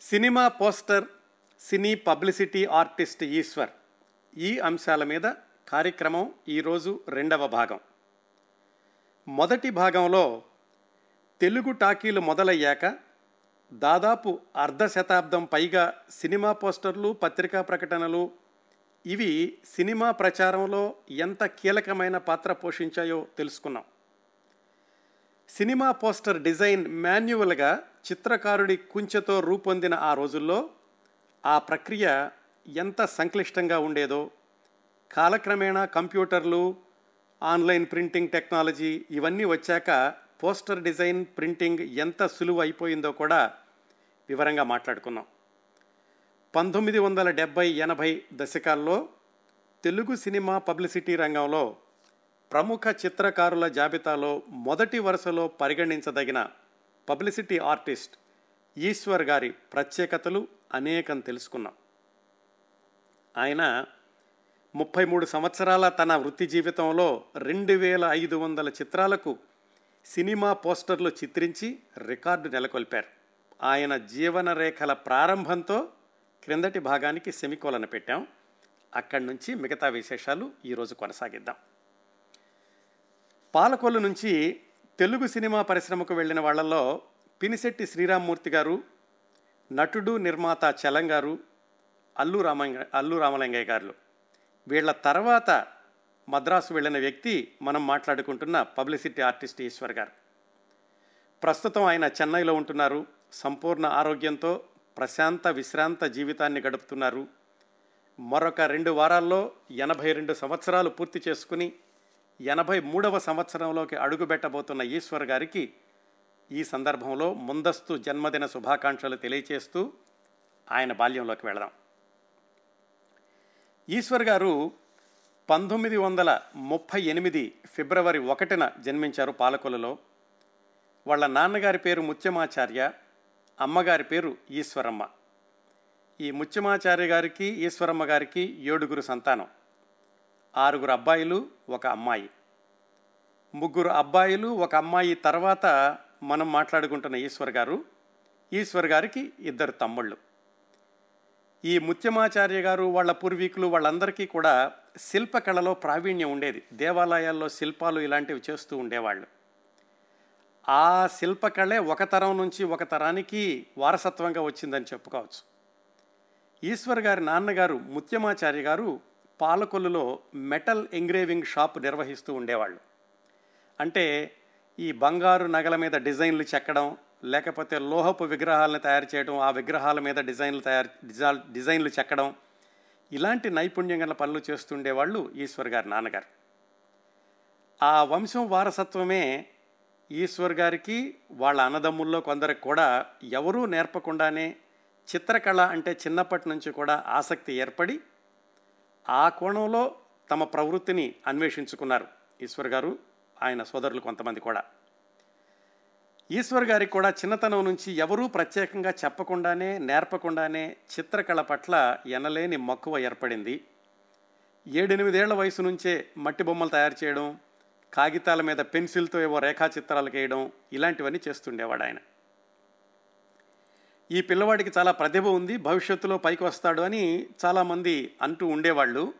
Cinema poster cine publicity artist Eshwar. ఈ అంశాల మీద కార్యక్రమం ఈరోజు రెండవ భాగం. మొదటి భాగంలో తెలుగు టాకీలు మొదలయ్యాక దాదాపు అర్ధ శతాబ్దం పైగా సినిమా పోస్టర్లు పత్రికా ప్రకటనలు ఇవి సినిమా ప్రచారంలో ఎంత కీలకమైన పాత్ర పోషించాయో తెలుసుకున్నాం. సినిమా పోస్టర్ డిజైన్ మాన్యువల్గా చిత్రకారుడి కుంచెతో రూపొందిన ఆ రోజుల్లో ఆ ప్రక్రియ ఎంత సంక్లిష్టంగా ఉండేదో కాలక్రమేణా కంప్యూటర్లు ఆన్లైన్ ప్రింటింగ్ టెక్నాలజీ ఇవన్నీ వచ్చాక పోస్టర్ డిజైన్ ప్రింటింగ్ ఎంత సులువు అయిపోయిందో కూడా వివరంగా మాట్లాడుకున్నాం పంతొమ్మిది వందల డెబ్భై ఎనభై దశకాల్లో తెలుగు సినిమా పబ్లిసిటీ రంగంలో ప్రముఖ చిత్రకారుల జాబితాలో మొదటి వరుసలో పరిగణించదగిన పబ్లిసిటీ ఆర్టిస్ట్ ఈశ్వర్ గారి ప్రత్యేకతలు అనేకం తెలుసుకున్నాం. ఆయన ముప్పై మూడు సంవత్సరాల తన వృత్తి జీవితంలో రెండు వేల ఐదు వందల చిత్రాలకు సినిమా పోస్టర్లు చిత్రించి రికార్డు నెలకొల్పారు. ఆయన జీవన రేఖల ప్రారంభంతో క్రిందటి భాగానికి సెమికోలను పెట్టాం. అక్కడి నుంచి మిగతా విశేషాలు ఈరోజు కొనసాగిద్దాం. పాలకొల్లు నుంచి తెలుగు సినిమా పరిశ్రమకు వెళ్ళిన వాళ్ళల్లో పినిశెట్టి శ్రీరామ్మూర్తి గారు నటుడు నిర్మాత చలం గారు అల్లు రామంగ అల్లు రామలింగయ్య గారు. వీళ్ళ తర్వాత మద్రాసు వెళ్ళిన వ్యక్తి మనం మాట్లాడుకుంటున్న పబ్లిసిటీ ఆర్టిస్ట్ ఈశ్వర్ గారు. ప్రస్తుతం ఆయన చెన్నైలో ఉంటున్నారు. సంపూర్ణ ఆరోగ్యంతో ప్రశాంత విశ్రాంత జీవితాన్ని గడుపుతున్నారు. మరొక రెండు వారాల్లో ఎనభై రెండు సంవత్సరాలు పూర్తి చేసుకుని ఎనభై మూడవ సంవత్సరంలోకి అడుగుపెట్టబోతున్న ఈశ్వర్ గారికి ఈ సందర్భంలో ముందస్తు జన్మదిన శుభాకాంక్షలు తెలియచేస్తూ ఆయన బాల్యంలోకి వెళదాం. ఈశ్వర్ గారు పంతొమ్మిది వందల ముప్పై ఎనిమిది ఫిబ్రవరి ఒకటిన జన్మించారు పాలకులలో వాళ్ళ నాన్నగారి పేరు ముత్యమాచార్య అమ్మగారి పేరు ఈశ్వరమ్మ. ఈ ముత్యమాచార్య గారికి ఈశ్వరమ్మ గారికి ఏడుగురు సంతానం. ఆరుగురు అబ్బాయిలు ఒక అమ్మాయి. ముగ్గురు అబ్బాయిలు ఒక అమ్మాయి తర్వాత మనం మాట్లాడుకుంటున్న ఈశ్వర్ గారు. ఈశ్వర్ గారికి ఇద్దరు తమ్ముళ్ళు. ఈ ముత్యమాచార్య గారు వాళ్ళ పూర్వీకులు వాళ్ళందరికీ కూడా శిల్పకళలో ప్రావీణ్యం ఉండేది. దేవాలయాల్లో శిల్పాలు ఇలాంటివి చేస్తూ ఉండేవాళ్ళు. ఆ శిల్పకళే ఒక తరం నుంచి ఒక తరానికి వారసత్వంగా వచ్చిందని చెప్పుకోవచ్చు. ఈశ్వర్ గారి నాన్నగారు ముత్యమాచార్య గారు పాలకొల్లులో మెటల్ ఎంగ్రేవింగ్ షాప్ నిర్వహిస్తూ ఉండేవాళ్ళు. అంటే ఈ బంగారు నగల మీద డిజైన్లు చెక్కడం లేకపోతే లోహపు విగ్రహాలను తయారు చేయడం ఆ విగ్రహాల మీద డిజైన్లు తయారు డిజా- డిజైన్లు చెక్కడం ఇలాంటి నైపుణ్యం గల పనులు చేస్తుండేవాళ్ళు ఈశ్వర్ గారి నాన్నగారు. ఆ వంశం వారసత్వమే ఈశ్వర్ గారికి వాళ్ళ అన్నదమ్ముల్లో కొందరికి కూడా ఎవరూ నేర్పకుండానే చిత్రకళ అంటే చిన్నప్పటి నుంచి కూడా ఆసక్తి ఏర్పడి ఆ కోణంలో తమ ప్రవృత్తిని అన్వేషించుకున్నారు ఈశ్వర్ గారు. ఆయన సోదరులు కొంతమంది కూడా. ఈశ్వర్ గారికి కూడా చిన్నతనం నుంచి ఎవరూ ప్రత్యేకంగా చెప్పకుండానే నేర్పకుండానే చిత్రకళ పట్ల ఎనలేని మక్కువ ఏర్పడింది. ఏడెనిమిదేళ్ళ వయసు నుంచే మట్టి బొమ్మలు తయారు చేయడం కాగితాల మీద పెన్సిల్తో ఏవో రేఖాచిత్రాలు వేయడం ఇలాంటివన్నీ చేస్తుండేవాడు ఆయన. ఈ పిల్లవాడికి చాలా ప్రతిభ ఉంది భవిష్యత్తులో పైకి వస్తాడు అని చాలామంది అంటూ ఉండేవాళ్ళు.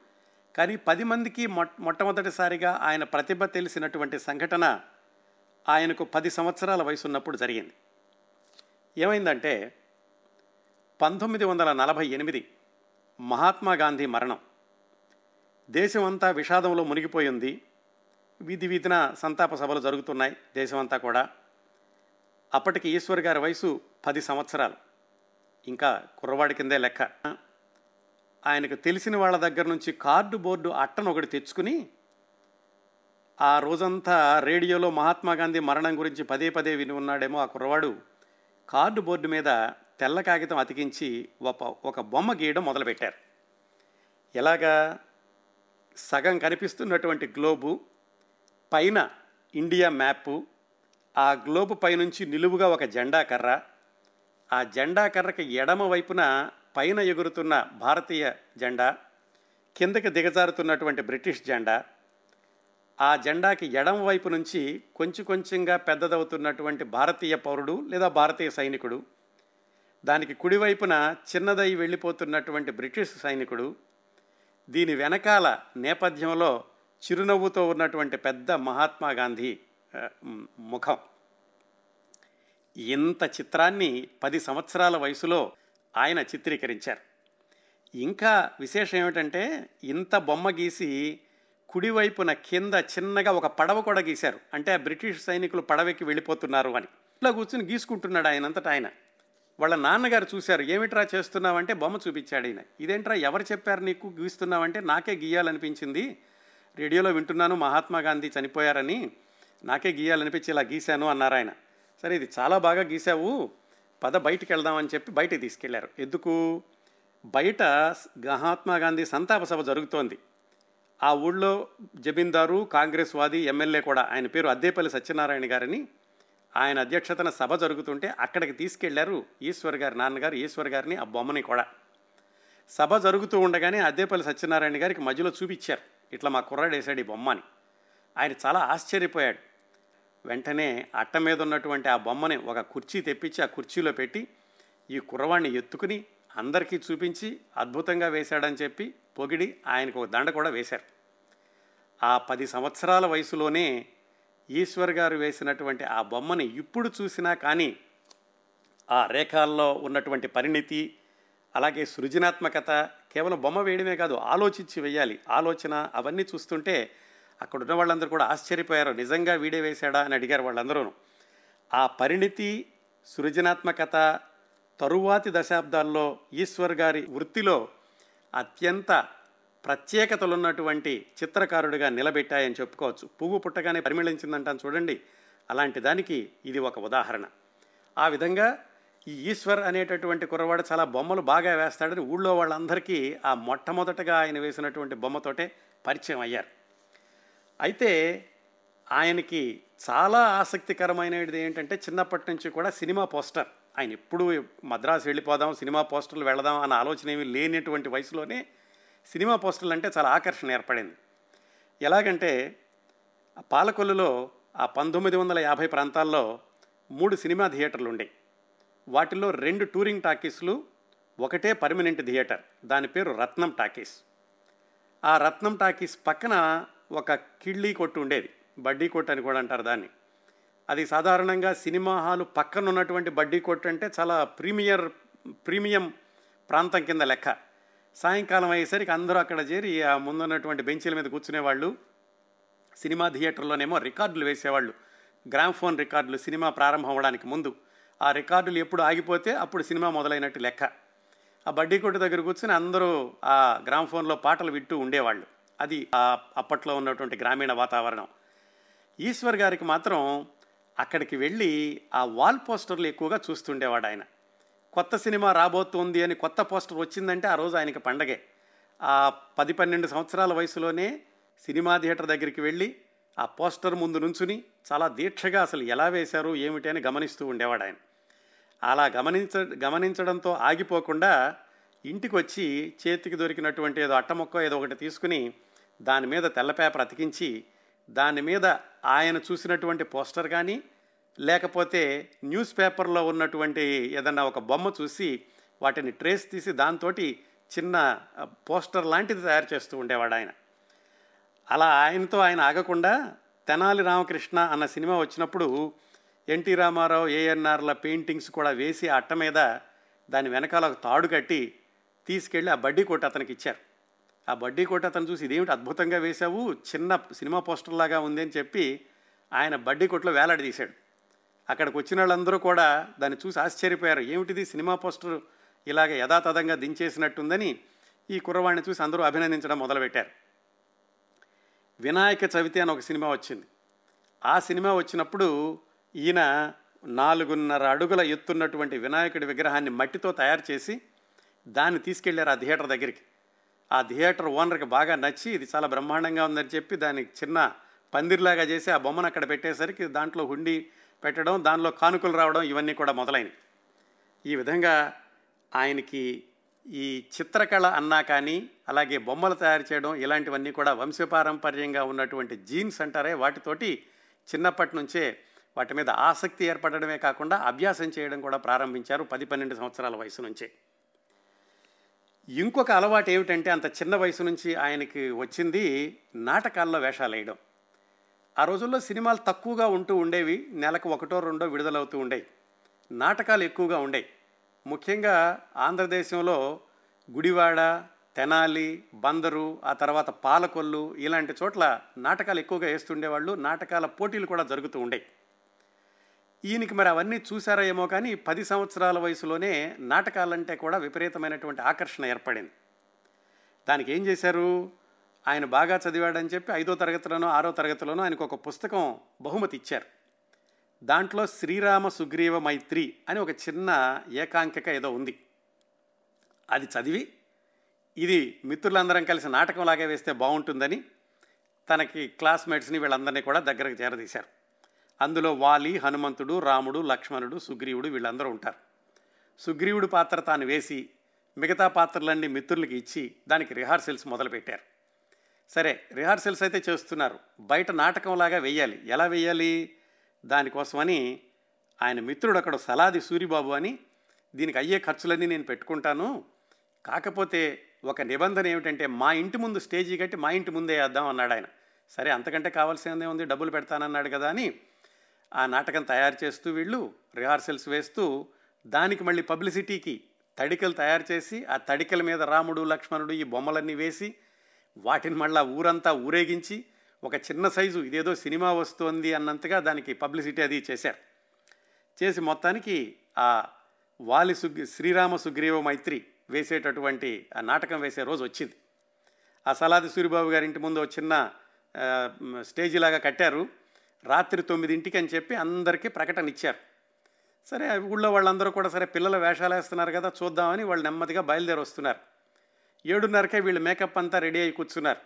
కానీ పది మందికి మొట్ మొట్టమొదటిసారిగా ఆయన ప్రతిభ తెలిసినటువంటి సంఘటన ఆయనకు పది సంవత్సరాల వయసు ఉన్నప్పుడు జరిగింది. ఏమైందంటే పంతొమ్మిది వందల నలభై ఎనిమిది మహాత్మా గాంధీ మరణం. దేశమంతా విషాదంలో మునిగిపోయింది వీధి వీధిన సంతాప సభలు జరుగుతున్నాయి దేశమంతా కూడా. అప్పటికి ఈశ్వర్ గారి వయసు పది సంవత్సరాలు. ఇంకా కుర్రవాడి కిందే లెక్క. ఆయనకు తెలిసిన వాళ్ళ దగ్గర నుంచి కార్డు బోర్డు అట్టను ఒకటి తెచ్చుకుని ఆ రోజంతా రేడియోలో మహాత్మా గాంధీ మరణం గురించి పదే పదే విని ఉన్నాడేమో ఆ కుర్రవాడు. కార్డు బోర్డు మీద తెల్ల కాగితం అతికించి ఒక ఒక బొమ్మ గీయడం మొదలుపెట్టారు. ఎలాగా? సగం కనిపిస్తున్నటువంటి గ్లోబు పైన ఇండియా మ్యాపు ఆ గ్లోబు పైనుంచి నిలువుగా ఒక జెండా కర్ర. ఆ జెండా కర్రకి ఎడమ వైపున పైన ఎగురుతున్న భారతీయ జెండా కిందకి దిగజారుతున్నటువంటి బ్రిటిష్ జెండా ఆ జెండాకి ఎడం వైపు నుంచి కొంచెం కొంచెంగా పెద్దదవుతున్నటువంటి భారతీయ పౌరుడు లేదా భారతీయ సైనికుడు దానికి కుడివైపున చిన్నదై వెళ్ళిపోతున్నటువంటి బ్రిటిష్ సైనికుడు దీని వెనకాల నేపథ్యంలో చిరునవ్వుతో ఉన్నటువంటి పెద్ద మహాత్మా గాంధీ ముఖం. ఇంత చిత్రాన్ని పది సంవత్సరాల వయసులో ఆయన చిత్రీకరించారు. ఇంకా విశేషం ఏమిటంటే ఇంత బొమ్మ గీసి కుడివైపున కింద చిన్నగా ఒక పడవ కూడా గీశారు. అంటే ఆ బ్రిటిష్ సైనికులు పడవకి వెళ్ళిపోతున్నారు అని. ఇట్లా కూర్చుని గీసుకుంటున్నాడు ఆయనంతటా ఆయన. వాళ్ళ నాన్నగారు చూశారు ఏమిట్రా చేస్తున్నావంటే బొమ్మ చూపించాడు ఆయన ఇదేంట్రా ఎవరు చెప్పారు నీకు గీస్తున్నావంటే నాకే గీయాలనిపించింది. రేడియోలో వింటున్నాను మహాత్మా గాంధీ చనిపోయారని. నాకే గీయాలనిపించి ఇలా గీశాను అన్నారు ఆయన. సరే ఇది చాలా బాగా గీశావు. పద బయటికి వెళ్దామని చెప్పి బయటికి తీసుకెళ్ళారు. ఎందుకు? బయట మహాత్మా గాంధీ సంతాప సభ జరుగుతోంది. ఆ ఊళ్ళో జమీందారు కాంగ్రెస్ వాది ఎమ్మెల్యే కూడా ఆయన పేరు అద్దేపల్లి సత్యనారాయణ గారిని ఆయన అధ్యక్షతన సభ జరుగుతుంటే అక్కడికి తీసుకెళ్ళారు ఈశ్వర్ గారి నాన్నగారు ఈశ్వర్ గారిని ఆ బొమ్మని కూడా. సభ జరుగుతూ ఉండగానే అద్దేపల్లి సత్యనారాయణ గారికి మధ్యలో చూపించారు. ఇట్లా మా కుర్రాడు వేశాడు ఈ బొమ్మని. ఆయన చాలా ఆశ్చర్యపోయాడు. వెంటనే అట్ట మీద ఉన్నటువంటి ఆ బొమ్మని ఒక కుర్చీ తెప్పించి ఆ కుర్చీలో పెట్టి ఈ కుర్రవాణ్ణి ఎత్తుకుని అందరికీ చూపించి అద్భుతంగా వేశాడని చెప్పి పొగిడి ఆయనకు ఒక దండ కూడా వేశారు. ఆ పది సంవత్సరాల వయసులోనే ఈశ్వర్ గారు వేసినటువంటి ఆ బొమ్మని ఇప్పుడు చూసినా కానీ ఆ రేఖాల్లో ఉన్నటువంటి పరిణితి అలాగే సృజనాత్మకత కేవలం బొమ్మ వేయడమే కాదు ఆలోచించి వేయాలి. ఆలోచన అవన్నీ చూస్తుంటే అక్కడ ఉన్న వాళ్ళందరూ కూడా ఆశ్చర్యపోయారు. నిజంగా వీడే వేశాడా? అని అడిగారు వాళ్ళందరూ ఆ పరిణితి సృజనాత్మకత తరువాతి దశాబ్దాల్లో ఈశ్వర్ గారి వృత్తిలో అత్యంత ప్రత్యేకతలున్నటువంటి చిత్రకారుడిగా నిలబెట్టాయని చెప్పుకోవచ్చు. పువ్వు పుట్టగానే పరిమళించిందంటాను చూడండి. అలాంటి దానికి ఇది ఒక ఉదాహరణ. ఆ విధంగా ఈ ఈశ్వర్ అనేటటువంటి కుర్రవాడు చాలా బొమ్మలు బాగా వేస్తాడని ఊళ్ళో వాళ్ళందరికీ ఆ మొట్టమొదటగా ఆయన వేసినటువంటి బొమ్మతోటే పరిచయం అయ్యారు. అయితే ఆయనకి చాలా ఆసక్తికరమైనది ఏంటంటే చిన్నప్పటి నుంచి కూడా సినిమా పోస్టర్. ఆయన ఎప్పుడు మద్రాసు వెళ్ళిపోదాం సినిమా పోస్టర్లు వెళదాం అన్న ఆలోచన ఏమీ లేనటువంటి వయసులోనే సినిమా పోస్టర్లు అంటే చాలా ఆకర్షణ ఏర్పడింది. ఎలాగంటే పాలకొల్లులో ఆ పంతొమ్మిది వందల యాభై ప్రాంతాల్లో మూడు సినిమా థియేటర్లు ఉండేవి వాటిలో రెండు టూరింగ్ టాకీస్లు ఒకటే పర్మనెంట్ థియేటర్. దాని పేరు రత్నం టాకీస్. ఆ రత్నం టాకీస్ పక్కన ఒక కిళ్ళీ కొట్టు ఉండేది. బడ్డీ కొట్టు అని కూడా అంటారు దాన్ని. అది సాధారణంగా సినిమా హాలు పక్కన ఉన్నటువంటి బడ్డీ కొట్టు అంటే చాలా ప్రీమియర్ ప్రీమియం ప్రాంతం కింద లెక్క. సాయంకాలం అయ్యేసరికి అందరూ అక్కడ చేరి ఆ ముందున్నటువంటి బెంచీల మీద కూర్చునేవాళ్ళు. సినిమా థియేటర్లోనేమో రికార్డులు వేసేవాళ్ళు. గ్రామ్ఫోన్ రికార్డులు సినిమా ప్రారంభం అవ్వడానికి ముందు. ఆ రికార్డులు ఎప్పుడు ఆగిపోతే అప్పుడు సినిమా మొదలైనట్టు లెక్క. ఆ బడ్డీ కొట్టు దగ్గర కూర్చుని అందరూ ఆ గ్రామ్ఫోన్లో పాటలు వింటూ ఉండేవాళ్ళు. అది అప్పట్లో ఉన్నటువంటి గ్రామీణ వాతావరణం. ఈశ్వర్ గారికి మాత్రం అక్కడికి వెళ్ళి ఆ వాల్ పోస్టర్లు ఎక్కువగా చూస్తుండేవాడు ఆయన. కొత్త సినిమా రాబోతుంది అని కొత్త పోస్టర్ వచ్చిందంటే ఆ రోజు ఆయనకి పండగే. ఆ పది పన్నెండు సంవత్సరాల వయసులోనే సినిమా థియేటర్ దగ్గరికి వెళ్ళి ఆ పోస్టర్ ముందు నుంచుని చాలా దీక్షగా అసలు ఎలా వేశారు ఏమిటి అని గమనిస్తూ ఉండేవాడు ఆయన. అలా గమనించ గమనించడంతో ఆగిపోకుండా ఇంటికి వచ్చి చేతికి దొరికినటువంటి ఏదో అట్టముక్క ఏదో ఒకటి తీసుకుని దాని మీద తెల్ల పేపర్ అతికించి దాని మీద ఆయన చూసినటువంటి పోస్టర్ కానీ లేకపోతే న్యూస్ పేపర్లో ఉన్నటువంటి ఏదన్నా ఒక బొమ్మ చూసి వాటిని ట్రేస్ తీసి దాంతో చిన్న పోస్టర్ లాంటిది తయారు చేస్తూ ఉండేవాడు ఆయన. అలా ఆయనతో ఆయన ఆగకుండా తెనాలి రామకృష్ణ అన్న సినిమా వచ్చినప్పుడు ఎన్టీ రామారావు ఏఎన్ఆర్ల పెయింటింగ్స్ కూడా వేసి అట్ట మీద దాని వెనకాల ఒక తాడు కట్టి తీసుకెళ్ళి ఆ బడ్డీ కొట్టి అతనికి ఇచ్చారు. ఆ బడ్డీ కొట్టు అతను చూసి ఇదేమిటి అద్భుతంగా వేశావు? చిన్న సినిమా పోస్టర్ లాగా ఉంది అని చెప్పి ఆయన బడ్డీ కొట్లో వేలాడదీశాడు అక్కడికి వచ్చిన వాళ్ళందరూ కూడా దాన్ని చూసి ఆశ్చర్యపోయారు. ఏమిటిది? సినిమా పోస్టర్ ఇలాగ యథాతథంగా దించేసినట్టుందని ఈ కుర్రవాడిని చూసి అందరూ అభినందించడం మొదలుపెట్టారు. వినాయక చవితి అని ఒక సినిమా వచ్చింది. ఆ సినిమా వచ్చినప్పుడు ఈయన నాలుగున్నర అడుగుల ఎత్తున్నటువంటి వినాయకుడి విగ్రహాన్ని మట్టితో తయారు చేసి దాన్ని తీసుకెళ్ళారు ఆ థియేటర్ దగ్గరికి. ఆ థియేటర్ ఓనర్కి బాగా నచ్చి ఇది చాలా బ్రహ్మాండంగా ఉందని చెప్పి దానికి చిన్న పందిర్లాగా చేసి ఆ బొమ్మను అక్కడ పెట్టేసరికి దాంట్లో హుండీ పెట్టడం దానిలో కానుకలు రావడం ఇవన్నీ కూడా మొదలైనవి. ఈ విధంగా ఆయనకి ఈ చిత్రకళ అన్నా కానీ అలాగే బొమ్మలు తయారు చేయడం ఇలాంటివన్నీ కూడా వంశపారంపర్యంగా ఉన్నటువంటి జీన్స్ అంటారే వాటితోటి చిన్నప్పటి నుంచే వాటి మీద ఆసక్తి ఏర్పడడమే కాకుండా అభ్యాసం చేయడం కూడా ప్రారంభించారు పది పన్నెండు సంవత్సరాల వయసు నుంచే. ఇంకొక అలవాటు ఏమిటంటే అంత చిన్న వయసు నుంచి ఆయనకి వచ్చింది నాటకాల్లో వేషాలు వేయడం ఆ రోజుల్లో సినిమాలు తక్కువగా ఉంటూ ఉండేవి నెలకు ఒకటో రెండో విడుదలవుతూ ఉండేవి నాటకాలు ఎక్కువగా ఉండేవి ముఖ్యంగా ఆంధ్రదేశంలో గుడివాడ తెనాలి బందరు ఆ తర్వాత పాలకొల్లు ఇలాంటి చోట్ల నాటకాలు ఎక్కువగా వేస్తుండేవాళ్ళు. నాటకాల పోటీలు కూడా జరుగుతూ ఉండేవి ఈయనకి మరి అవన్నీ చూసారో ఏమో కానీ పది సంవత్సరాల వయసులోనే నాటకాలంటే కూడా విపరీతమైనటువంటి ఆకర్షణ ఏర్పడింది. దానికి ఏం చేశారు? ఆయన బాగా చదివాడని చెప్పి ఐదో తరగతిలోనో ఆరో తరగతిలోనో ఆయనకు ఒక పుస్తకం బహుమతి ఇచ్చారు. దాంట్లో శ్రీరామ సుగ్రీవ మైత్రి అని ఒక చిన్న ఏకాంకిక ఏదో ఉంది. అది చదివి ఇది మిత్రులందరం కలిసి నాటకంలాగే వేస్తే బాగుంటుందని తనకి క్లాస్మేట్స్ని వీళ్ళందరినీ కూడా దగ్గరకు చేరదీశారు. అందులో వాలి హనుమంతుడు రాముడు లక్ష్మణుడు సుగ్రీవుడు వీళ్ళందరూ ఉంటారు. సుగ్రీవుడు పాత్ర తాను వేసి మిగతా పాత్రలన్నీ మిత్రులకి ఇచ్చి దానికి రిహార్సల్స్ మొదలుపెట్టారు. సరే రిహార్సల్స్ అయితే చేస్తున్నారు. బయట నాటకంలాగా వెయ్యాలి ఎలా వెయ్యాలి దానికోసమని ఆయన మిత్రుడు అక్కడ సలాది సూరిబాబు అని దీనికి అయ్యే ఖర్చులన్నీ నేను పెట్టుకుంటాను. కాకపోతే ఒక నిబంధన ఏమిటంటే మా ఇంటి ముందు స్టేజీ కట్టి మా ఇంటి ముందే వేద్దాం అన్నాడు ఆయన. సరే అంతకంటే కావాల్సిందే ఉంది డబ్బులు పెడతానన్నాడు కదా అని ఆ నాటకం తయారు చేస్తూ వీళ్ళు రిహార్సల్స్ వేస్తూ దానికి మళ్ళీ పబ్లిసిటీకి తడికలు తయారు చేసి ఆ తడికల మీద రాముడు లక్ష్మణుడు ఈ బొమ్మలన్నీ వేసి వాటిని మళ్ళా ఊరంతా ఊరేగించి ఒక చిన్న సైజు ఇదేదో సినిమా వస్తుంది అన్నంతగా దానికి పబ్లిసిటీ అది చేశారు. చేసి మొత్తానికి ఆ వాలి సుగ్ శ్రీరామ సుగ్రీవ మైత్రి వేసేటటువంటి ఆ నాటకం వేసే రోజు వచ్చింది. ఆ సలాది సూరిబాబు గారి ఇంటి ముందు ఒక చిన్న స్టేజీ లాగా కట్టారు. రాత్రి తొమ్మిదింటికి అని చెప్పి అందరికీ ప్రకటన ఇచ్చారు. సరే ఊళ్ళో వాళ్ళందరూ కూడా సరే పిల్లల వేషాలు వేస్తున్నారు కదా చూద్దామని వాళ్ళు నెమ్మదిగా బయలుదేరి వస్తున్నారు. ఏడున్నరకే వీళ్ళు మేకప్ అంతా రెడీ అయి కూర్చున్నారు.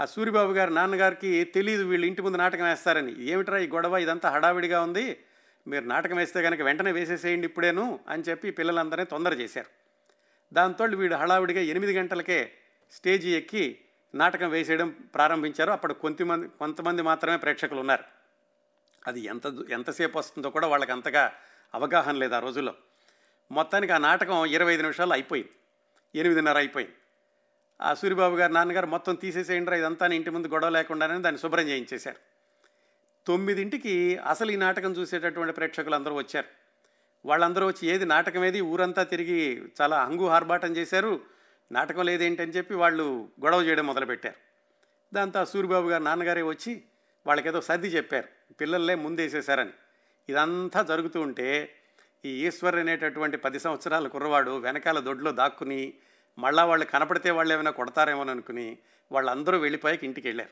ఆ సూర్యబాబు గారు నాన్నగారికి తెలియదు వీళ్ళు ఇంటి ముందు నాటకం వేస్తారని. ఏమిట్రా ఈ గొడవ? ఇదంతా హడావిడిగా ఉంది. మీరు నాటకం వేస్తే కనుక వెంటనే వేసేసేయండి ఇప్పుడేను అని చెప్పి పిల్లలందరినీ తొందర చేశారు. దాంతో వీడు హడావిడిగా ఎనిమిది గంటలకే స్టేజీ ఎక్కి నాటకం వేసేయడం ప్రారంభించారు. అప్పుడు కొంతమంది కొంతమంది మాత్రమే ప్రేక్షకులు ఉన్నారు అది ఎంత ఎంతసేపు వస్తుందో కూడా వాళ్ళకి అంతగా అవగాహన లేదు ఆ రోజుల్లో. మొత్తానికి ఆ నాటకం ఇరవై ఐదు నిమిషాలు అయిపోయింది. ఎనిమిదిన్నర అయిపోయింది. ఆ సూరిబాబు గారు నాన్నగారు మొత్తం తీసేసేయండి ఇదంతా ఇంటి ముందు గొడవ లేకుండానే దాన్ని శుభ్రం చేయించేశారు. తొమ్మిదింటికి అసలు ఈ నాటకం చూసేటటువంటి ప్రేక్షకులు అందరూ వచ్చారు. వాళ్ళందరూ వచ్చి ఏది నాటకం ఏది? ఊరంతా తిరిగి చాలా హంగు హార్బాటం చేశారు. నాటకం లేదేంటని చెప్పి వాళ్ళు గొడవ చేయడం మొదలుపెట్టారు. దాంతో సూరిబాబు గారు నాన్నగారే వచ్చి వాళ్ళకేదో సర్ది చెప్పారు. పిల్లల్లే ముందేసేశారని. ఇదంతా జరుగుతూ ఉంటే ఈ ఈశ్వర్ అనేటటువంటి పది సంవత్సరాల కుర్రవాడు వెనకాల దొడ్లో దాక్కుని మళ్ళా వాళ్ళు కనపడితే వాళ్ళు ఏమైనా కొడతారేమో అనుకుని వాళ్ళందరూ వెళ్ళిపోయాక ఇంటికి వెళ్ళారు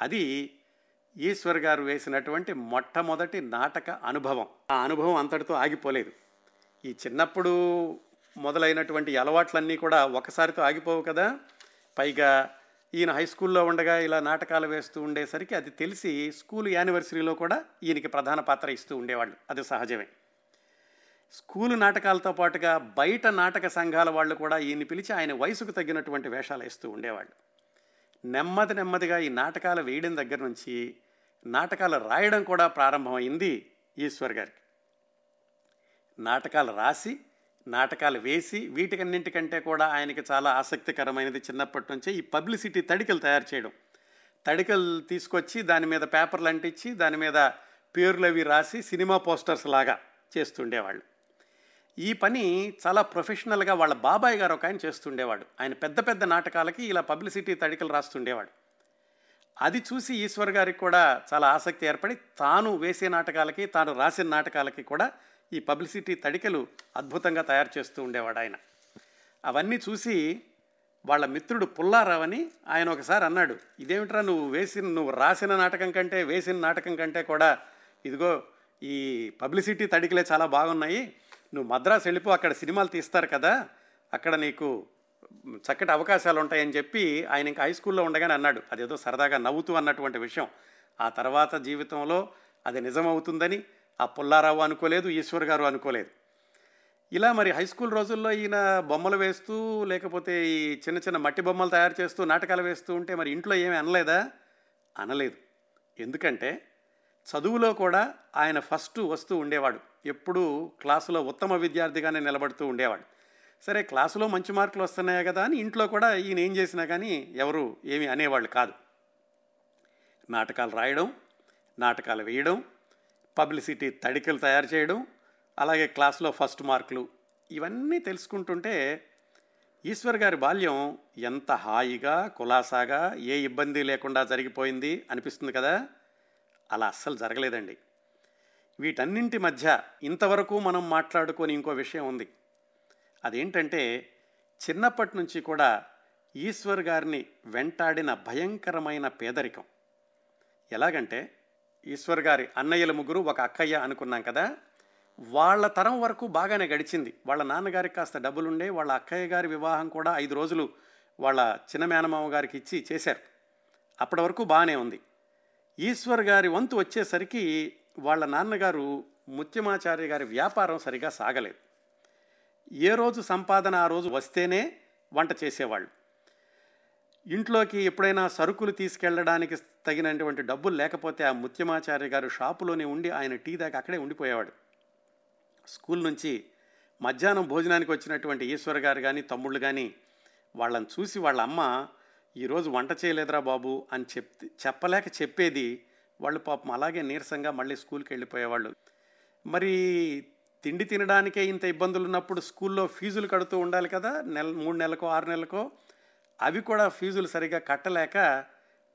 అది ఈశ్వర్ గారు వేసినటువంటి మొట్టమొదటి నాటక అనుభవం. ఆ అనుభవం అంతటితో ఆగిపోలేదు. ఈ చిన్నప్పుడు మొదలైనటువంటి అలవాట్లన్నీ కూడా ఒకసారితో ఆగిపోవు కదా. పైగా ఈయన హై స్కూల్లో ఉండగా ఇలా నాటకాలు వేస్తూ ఉండేసరికి అది తెలిసి స్కూల్ యానివర్సరీలో కూడా ఈయనకి ప్రధాన పాత్ర ఇస్తూ ఉండేవాళ్ళు. అది సహజమే. స్కూలు నాటకాలతో పాటుగా బయట నాటక సంఘాల వాళ్ళు కూడా ఈయన్ని పిలిచి ఆయన వయసుకు తగ్గినటువంటి వేషాలు వేస్తూ ఉండేవాళ్ళు. నెమ్మది నెమ్మదిగా ఈ నాటకాలు వేయడం దగ్గర నుంచి నాటకాలు రాయడం కూడా ప్రారంభమైంది ఈశ్వర్ గారికి. నాటకాలు రాసి నాటకాలు వేసి వీటికన్నింటికంటే కూడా ఆయనకి చాలా ఆసక్తికరమైనది చిన్నప్పటి నుంచే ఈ పబ్లిసిటీ తడికలు తయారు చేయడం. తడికలు తీసుకొచ్చి దాని మీద పేపర్లు అంటించి దాని మీద పేర్లు అవి రాసి సినిమా పోస్టర్స్ లాగా చేస్తుండేవాళ్ళు. ఈ పని చాలా ప్రొఫెషనల్గా వాళ్ళ బాబాయ్ గారు ఒక ఆయన చేస్తుండేవాడు. ఆయన పెద్ద పెద్ద నాటకాలకి ఇలా పబ్లిసిటీ తడికలు రాస్తుండేవాడు. అది చూసి ఈశ్వర్ గారికి కూడా చాలా ఆసక్తి ఏర్పడి తాను వేసే నాటకాలకి తాను రాసిన నాటకాలకి కూడా ఈ పబ్లిసిటీ తడికలు అద్భుతంగా తయారు చేస్తూ ఉండేవాడు ఆయన. అవన్నీ చూసి వాళ్ళ మిత్రుడు పుల్లారావని ఆయన ఒకసారి అన్నాడు ఇదేమిట్రా నువ్వు వేసిన నువ్వు రాసిన నాటకం కంటే వేసిన నాటకం కంటే కూడా ఇదిగో ఈ పబ్లిసిటీ తడికలే చాలా బాగున్నాయి. నువ్వు మద్రాసు వెళ్ళిపో అక్కడ సినిమాలు తీస్తారు కదా అక్కడ నీకు చక్కటి అవకాశాలు ఉంటాయని చెప్పి ఆయన ఇంకా హై స్కూల్లో ఉండగానే అన్నాడు అదేదో సరదాగా నవ్వుతూ అన్నటువంటి విషయం. ఆ తర్వాత జీవితంలో అది నిజమవుతుందని ఆ పుల్లారావు అనుకోలేదు ఈశ్వర్ గారు అనుకోలేదు. ఇలా మరి హై స్కూల్ రోజుల్లో ఈయన బొమ్మలు వేస్తూ లేకపోతే ఈ చిన్న చిన్న మట్టి బొమ్మలు తయారు చేస్తూ నాటకాలు వేస్తూ ఉంటే మరి ఇంట్లో ఏమీ అనలేదా? అనలేదు. ఎందుకంటే చదువులో కూడా ఆయన ఫస్ట్ వస్తూ ఉండేవాడు. ఎప్పుడూ క్లాసులో ఉత్తమ విద్యార్థిగానే నిలబడుతూ ఉండేవాడు. సరే క్లాసులో మంచి మార్కులు వస్తున్నాయి కదా అని ఇంట్లో కూడా ఈయన ఏం చేసినా కానీ ఎవరు ఏమి అనేవాళ్ళు కాదు. నాటకాలు రాయడం నాటకాలు వేయడం పబ్లిసిటీ తడికలు తయారు చేయడం అలాగే క్లాస్లో ఫస్ట్ మార్కులు ఇవన్నీ తెలుసుకుంటుంటే ఈశ్వర్ గారి బాల్యం ఎంత హాయిగా కులాసాగా ఏ ఇబ్బంది లేకుండా జరిగిపోయింది అనిపిస్తుంది కదా? అలా అస్సలు జరగలేదండి. వీటన్నింటి మధ్య ఇంతవరకు మనం మాట్లాడుకొని ఇంకో విషయం ఉంది. అదేంటంటే చిన్నప్పటి నుంచి కూడా ఈశ్వర్ గారిని వెంటాడిన భయంకరమైన పేదరికం. ఎలాగంటే ఈశ్వర్ గారి అన్నయ్యల ముగ్గురు ఒక అక్కయ్య అనుకున్నాం కదా. వాళ్ళ తరం వరకు బాగానే గడిచింది. వాళ్ళ నాన్నగారికి కాస్త డబ్బులుండే వాళ్ళ అక్కయ్య గారి వివాహం కూడా ఐదు రోజులు వాళ్ళ చిన్న మేనమామ గారికి ఇచ్చి చేశారు. అప్పటి వరకు బాగానే ఉంది. ఈశ్వర్ గారి వంతు వచ్చేసరికి వాళ్ళ నాన్నగారు ముత్యమాచార్య గారి వ్యాపారం సరిగా సాగలేదు. ఏ రోజు సంపాదన ఆ రోజు వస్తేనే వంట చేసేవాళ్ళు. ఇంట్లోకి ఎప్పుడైనా సరుకులు తీసుకెళ్ళడానికి తగినటువంటి డబ్బులు లేకపోతే ఆ ముత్యమాచార్య గారు షాపులోనే ఉండి ఆయన టీ దాకా అక్కడే ఉండిపోయేవాడు. స్కూల్ నుంచి మధ్యాహ్నం భోజనానికి వచ్చినటువంటి ఈశ్వర్ గారు కానీ తమ్ముళ్ళు కానీ వాళ్ళని చూసి వాళ్ళ అమ్మ ఈరోజు వంట చేయలేదురా బాబు అని చెప్ చెప్పలేక చెప్పేది వాళ్ళు పాపం అలాగే నీరసంగా మళ్ళీ స్కూల్కి వెళ్ళిపోయేవాళ్ళు. మరి తిండి తినడానికే ఇంత ఇబ్బందులు ఉన్నప్పుడు స్కూల్లో ఫీజులు కడుతూ ఉండాలి కదా నెల మూడు నెలలకో ఆరు నెలలకో అవి కూడా ఫీజులు సరిగా కట్టలేక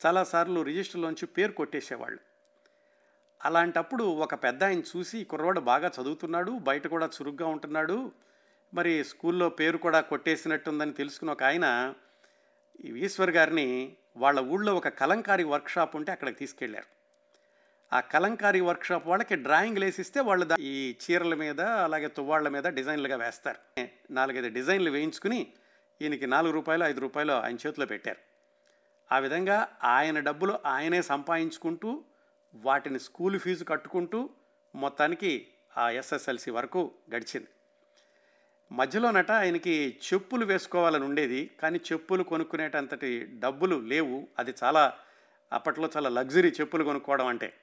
చాలాసార్లు రిజిస్టర్లోంచి పేరు కొట్టేసేవాళ్ళు. అలాంటప్పుడు ఒక పెద్ద ఆయన చూసి కుర్రవాడు బాగా చదువుతున్నాడు బయట కూడా చురుగ్గా ఉంటున్నాడు మరి స్కూల్లో పేరు కూడా కొట్టేసినట్టుందని తెలుసుకున్న ఒక ఆయన ఈశ్వర్ గారిని వాళ్ళ ఊళ్ళో ఒక కలంకారీ వర్క్షాప్ ఉంటే అక్కడికి తీసుకెళ్ళారు. ఆ కలంకారీ వర్క్షాప్ వాళ్ళకి డ్రాయింగ్లు వేసిస్తే వాళ్ళు ఈ చీరల మీద అలాగే తువ్వాళ్ళ మీద డిజైన్లుగా వేస్తారు. నాలుగైదు డిజైన్లు వేయించుకుని ఈయనకి నాలుగు రూపాయలు ఐదు రూపాయలు ఆయన చేతిలో పెట్టారు. ఆ విధంగా ఆయన డబ్బులు ఆయనే సంపాదించుకుంటూ వాటిని స్కూల్ ఫీజు కట్టుకుంటూ మొత్తానికి ఆ ఎస్ఎస్ఎల్సి వరకు గడిచింది. మధ్యలోనట ఆయనకి చెప్పులు వేసుకోవాలని ఉండేది కానీ చెప్పులు కొనుక్కునేటంతటి డబ్బులు లేవు. అది చాలా అప్పట్లో చాలా లగ్జరీ చెప్పులు కొనుక్కోవడం అంటే.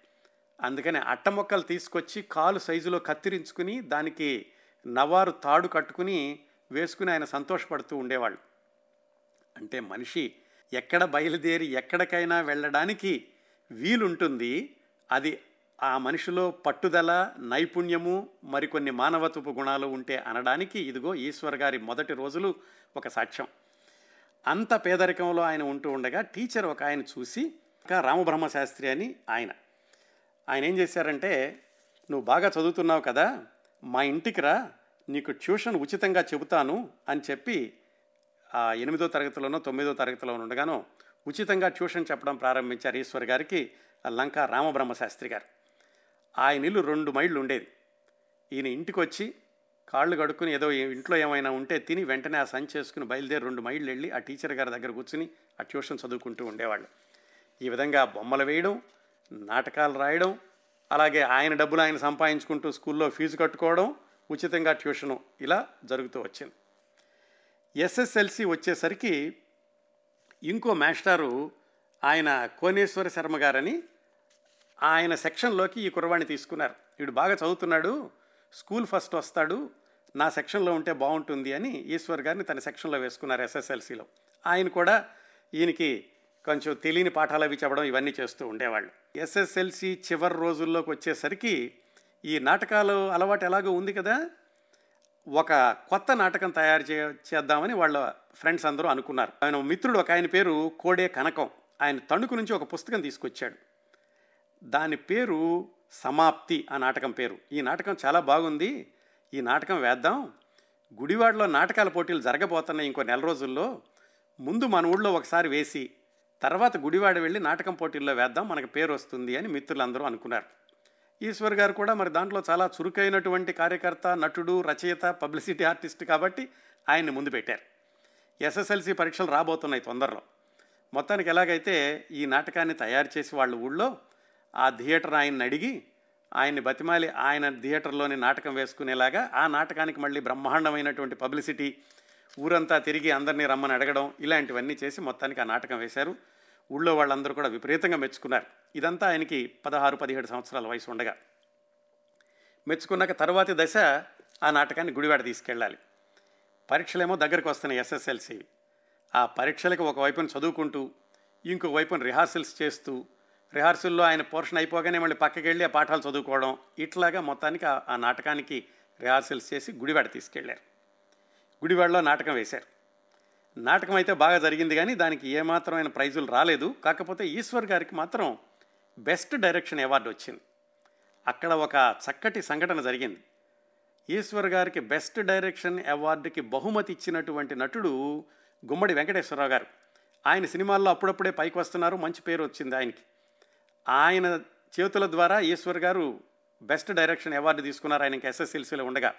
అందుకని అట్ట మొక్కలు తీసుకొచ్చి కాలు సైజులో కత్తిరించుకుని దానికి నవారు తాడు కట్టుకుని వేసుకుని ఆయన సంతోషపడుతూ ఉండేవాళ్ళు. అంటే మనిషి ఎక్కడ బయలుదేరి ఎక్కడికైనా వెళ్ళడానికి వీలుంటుంది. అది ఆ మనిషిలో పట్టుదల నైపుణ్యము మరికొన్ని మానవత్వపు గుణాలు ఉంటే అనడానికి ఇదిగో ఈశ్వర్ గారి మొదటి రోజులు ఒక సాక్ష్యం. అంత పేదరికంలో ఆయన ఉంటూ ఉండగా టీచర్ ఒక ఆయన చూసి ఇంకా రామబ్రహ్మ శాస్త్రి అని ఆయన. ఆయన ఏం చేశారంటే నువ్వు బాగా చదువుతున్నావు కదా మా ఇంటికి రా నీకు ట్యూషన్ ఉచితంగా చెబుతాను అని చెప్పి ఆ ఎనిమిదో తరగతిలోనో తొమ్మిదో తరగతిలో ఉండగానో ఉచితంగా ట్యూషన్ చెప్పడం ప్రారంభించారు ఈశ్వర్ గారికి ఆ లంక రామబ్రహ్మ గారు. ఆయన ఇల్లు రెండు మైళ్ళు ఉండేది. ఈయన ఇంటికి వచ్చి కాళ్ళు కడుక్కుని ఏదో ఇంట్లో ఏమైనా ఉంటే తిని వెంటనే ఆ సంచి చేసుకుని బయలుదేరి రెండు మైళ్ళు వెళ్ళి ఆ టీచర్ గారి దగ్గర కూర్చుని ఆ ట్యూషన్ చదువుకుంటూ ఉండేవాళ్ళు. ఈ విధంగా బొమ్మలు వేయడం నాటకాలు రాయడం అలాగే ఆయన డబ్బులు ఆయన సంపాదించుకుంటూ స్కూల్లో ఫీజు కట్టుకోవడం ఉచితంగా ట్యూషను ఇలా జరుగుతూ వచ్చింది. ఎస్ఎస్ఎల్సి వచ్చేసరికి ఇంకో మాస్టారు ఆయన కోనేశ్వర శర్మ గారని ఆయన సెక్షన్లోకి ఈ కుర్రవాణ్ణి తీసుకున్నారు. వీడు బాగా చదువుతున్నాడు స్కూల్ ఫస్ట్ వస్తాడు నా సెక్షన్లో ఉంటే బాగుంటుంది అని ఈశ్వర్ గారిని తన సెక్షన్లో వేసుకున్నారు ఎస్ఎస్ఎల్సిలో. ఆయన కూడా ఈయనకి కొంచెం తెలియని పాఠాలు అవి చెప్పడం ఇవన్నీ చేస్తూ ఉండేవాళ్ళు. ఎస్ఎస్ఎల్సి చివరి రోజుల్లోకి వచ్చేసరికి ఈ నాటకాలు అలవాటు ఎలాగో ఉంది కదా ఒక కొత్త నాటకం తయారు చే చేద్దామని వాళ్ళ ఫ్రెండ్స్ అందరూ అనుకున్నారు. ఆయన మిత్రుడు ఒక ఆయన పేరు కోడే కనకం. ఆయన తణుకు నుంచి ఒక పుస్తకం తీసుకొచ్చాడు. దాని పేరు సమాప్తి ఆ నాటకం పేరు. ఈ నాటకం చాలా బాగుంది. ఈ నాటకం వేద్దాం. గుడివాడలో నాటకాల పోటీలు జరగబోతున్నాయి ఇంకో నెల రోజుల్లో. ముందు మన ఊళ్ళో ఒకసారి వేసి తర్వాత గుడివాడ వెళ్ళి నాటకం పోటీల్లో వేద్దాం. మనకు పేరు వస్తుంది అని మిత్రులందరూ అనుకున్నారు. ఈశ్వర్ గారు కూడా మరి దాంట్లో చాలా చురుకైనటువంటి కార్యకర్త నటుడు రచయిత పబ్లిసిటీ ఆర్టిస్ట్ కాబట్టి ఆయన్ని ముందు పెట్టారు. ఎస్ఎస్ఎల్సి పరీక్షలు రాబోతున్నాయి తొందరలో. మొత్తానికి ఎలాగైతే ఈ నాటకాన్ని తయారు చేసి వాళ్ళ ఊళ్ళో ఆ థియేటర్ ఆయన్ని అడిగి ఆయన్ని బతిమాలి ఆయన థియేటర్లోని నాటకం వేసుకునేలాగా ఆ నాటకానికి మళ్ళీ బ్రహ్మాండమైనటువంటి పబ్లిసిటీ ఊరంతా తిరిగి అందరినీ రమ్మని అడగడం ఇలాంటివన్నీ చేసి మొత్తానికి ఆ నాటకం వేశారు. ఊళ్ళో వాళ్ళందరూ కూడా విపరీతంగా మెచ్చుకున్నారు. ఇదంతా ఆయనకి పదహారు పదిహేడు సంవత్సరాల వయసు ఉండగా. మెచ్చుకున్నాక తర్వాతి దశ ఆ నాటకాన్ని గుడివాడ తీసుకెళ్ళాలి. పరీక్షలేమో దగ్గరకు వస్తున్నాయి ఎస్ఎస్ఎల్సి. ఆ పరీక్షలకు ఒకవైపున చదువుకుంటూ ఇంకొక వైపున రిహార్సల్స్ చేస్తూ రిహార్సల్లో ఆయన పోర్షన్ అయిపోగానే మళ్ళీ పక్కకి వెళ్ళి ఆ పాఠాలు చదువుకోవడం ఇట్లాగా మొత్తానికి ఆ- ఆ నాటకానికి రిహార్సల్స్ చేసి గుడివాడ తీసుకెళ్ళారు గుడివాడలో నాటకం వేశారు. నాటకం అయితే బాగా జరిగింది కానీ దానికి ఏమాత్రమైన ప్రైజులు రాలేదు. కాకపోతే ఈశ్వర్ గారికి మాత్రం బెస్ట్ డైరెక్షన్ అవార్డు వచ్చింది. అక్కడ ఒక చక్కటి సంఘటన జరిగింది. ఈశ్వర్ గారికి బెస్ట్ డైరెక్షన్ అవార్డుకి బహుమతి ఇచ్చినటువంటి నటుడు గుమ్మడి వెంకటేశ్వరరావు గారు. ఆయన సినిమాల్లో అప్పుడప్పుడే పైకి వస్తున్నారు. మంచి పేరు వచ్చింది ఆయనకి. ఆయన చేతుల ద్వారా ఈశ్వర్ గారు బెస్ట్ డైరెక్షన్ అవార్డు తీసుకున్నారు. ఆయనకి ఎస్ఎస్ఎల్సీలో ఉండగా.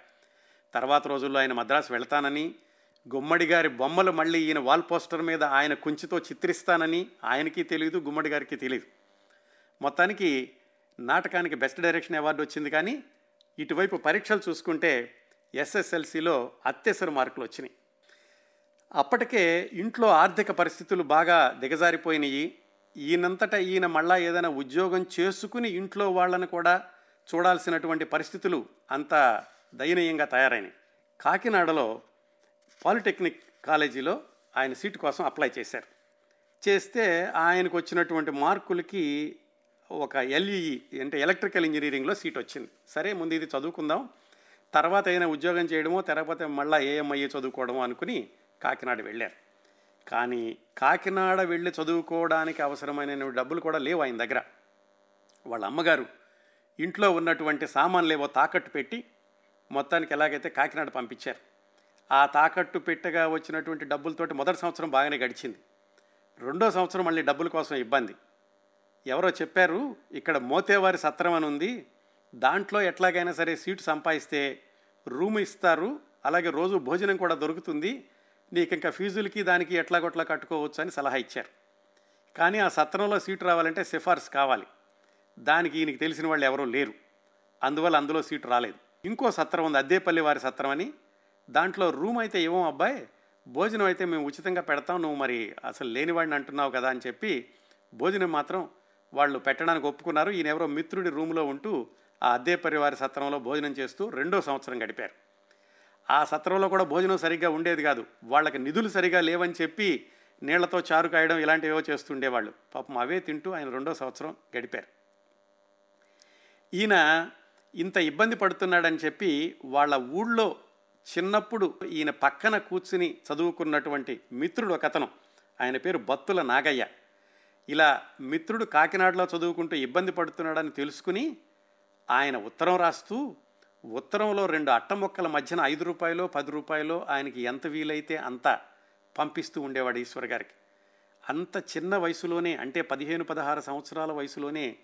తర్వాత రోజుల్లో ఆయన మద్రాసు వెళ్తానని గుమ్మడి గారి బొమ్మలు మళ్ళీ ఈయన వాల్ పోస్టర్ మీద ఆయన కుంచితో చిత్రిస్తానని ఆయనకి తెలియదు గుమ్మడి గారికి తెలియదు మొత్తానికి నాటకానికి బెస్ట్ డైరెక్షన్ అవార్డు వచ్చింది కానీ ఇటువైపు పరీక్షలు చూసుకుంటే ఎస్ఎస్ఎల్సిలో అత్యవసర మార్కులు వచ్చినాయి. అప్పటికే ఇంట్లో ఆర్థిక పరిస్థితులు బాగా దిగజారిపోయినాయి. ఈయనంతటా ఈయన మళ్ళా ఏదైనా ఉద్యోగం చేసుకుని ఇంట్లో వాళ్ళని కూడా చూడాల్సినటువంటి పరిస్థితులు అంత దయనీయంగా తయారైనాయి. కాకినాడలో పాలిటెక్నిక్ కాలేజీలో ఆయన సీటు కోసం అప్లై చేశారు. చేస్తే ఆయనకు వచ్చినటువంటి మార్కులకి ఒక ఎల్ఈఈ అంటే ఎలక్ట్రికల్ ఇంజనీరింగ్లో సీట్ వచ్చింది. సరే ముందు ఇది చదువుకుందాం. తర్వాత అయినా ఉద్యోగం చేయడమో తర్వాత మళ్ళీ ఏఎంఐఏ చదువుకోవడమో అనుకుని కాకినాడ వెళ్ళారు. కానీ కాకినాడ వెళ్ళి చదువుకోవడానికి అవసరమైన డబ్బులు కూడా లేవు ఆయన దగ్గర. వాళ్ళ అమ్మగారు ఇంట్లో ఉన్నటువంటి సామాన్లు ఏవో తాకట్టు పెట్టి మొత్తానికి ఎలాగైతే కాకినాడ పంపించారు. ఆ తాకట్టు పెట్టగా వచ్చినటువంటి డబ్బులతోటి మొదటి సంవత్సరం బాగానే గడిచింది. రెండో సంవత్సరం మళ్ళీ డబ్బుల కోసం ఇబ్బంది. ఎవరో చెప్పారు ఇక్కడ మోతేవారి సత్రం అని ఉంది. దాంట్లో ఎట్లాగైనా సరే సీటు సంపాదిస్తే రూమ్ ఇస్తారు అలాగే రోజు భోజనం కూడా దొరుకుతుంది. నీకు ఇంకా ఫీజులకి దానికి ఎట్లాగొట్లా కట్టుకోవచ్చు అని సలహా ఇచ్చారు. కానీ ఆ సత్రంలో సీటు రావాలంటే సిఫార్సు కావాలి. దానికి ఈయనకి తెలిసిన వాళ్ళు ఎవరూ లేరు. అందువల్ల అందులో సీటు రాలేదు. ఇంకో సత్రం ఉంది అద్దేపల్లి వారి సత్రం అని. దాంట్లో రూమ్ అయితే ఇవ్వం అబ్బాయి భోజనం అయితే మేము ఉచితంగా పెడతాం నువ్వు మరి అసలు లేనివాడిని అంటున్నావు కదా అని చెప్పి భోజనం మాత్రం వాళ్ళు పెట్టడానికి ఒప్పుకున్నారు. ఈయన ఎవరో మిత్రుడి రూమ్లో ఉంటూ ఆ అద్దె పరివారి సత్రంలో భోజనం చేస్తూ రెండో సంవత్సరం గడిపారు. ఆ సత్రంలో కూడా భోజనం సరిగ్గా ఉండేది కాదు. వాళ్ళకి నిధులు సరిగా లేవని చెప్పి నీళ్ళతో చారు కాయడం ఇలాంటివేవో చేస్తుండేవాళ్ళు. పాపం అవే తింటూ ఆయన రెండో సంవత్సరం గడిపారు. ఈయన ఇంత ఇబ్బంది పడుతున్నాడని చెప్పి వాళ్ళ ఊళ్ళో చిన్నప్పుడు ఈయన పక్కన కూర్చుని చదువుకున్నటువంటి మిత్రుడు ఒకతను ఆయన పేరు బత్తుల నాగయ్య. ఇలా మిత్రుడు కాకినాడలో చదువుకుంటూ ఇబ్బంది పడుతున్నాడని తెలుసుకుని ఆయన ఉత్తరం రాస్తూ ఉత్తరంలో రెండు అట్టముక్కల మధ్యన ఐదు రూపాయలు పది రూపాయలు ఆయనకి ఎంత వీలైతే అంత పంపిస్తూ ఉండేవాడు ఈశ్వర్ గారికి. అంత చిన్న వయసులోనే అంటే పదిహేను పదహారు సంవత్సరాల వయసులోనే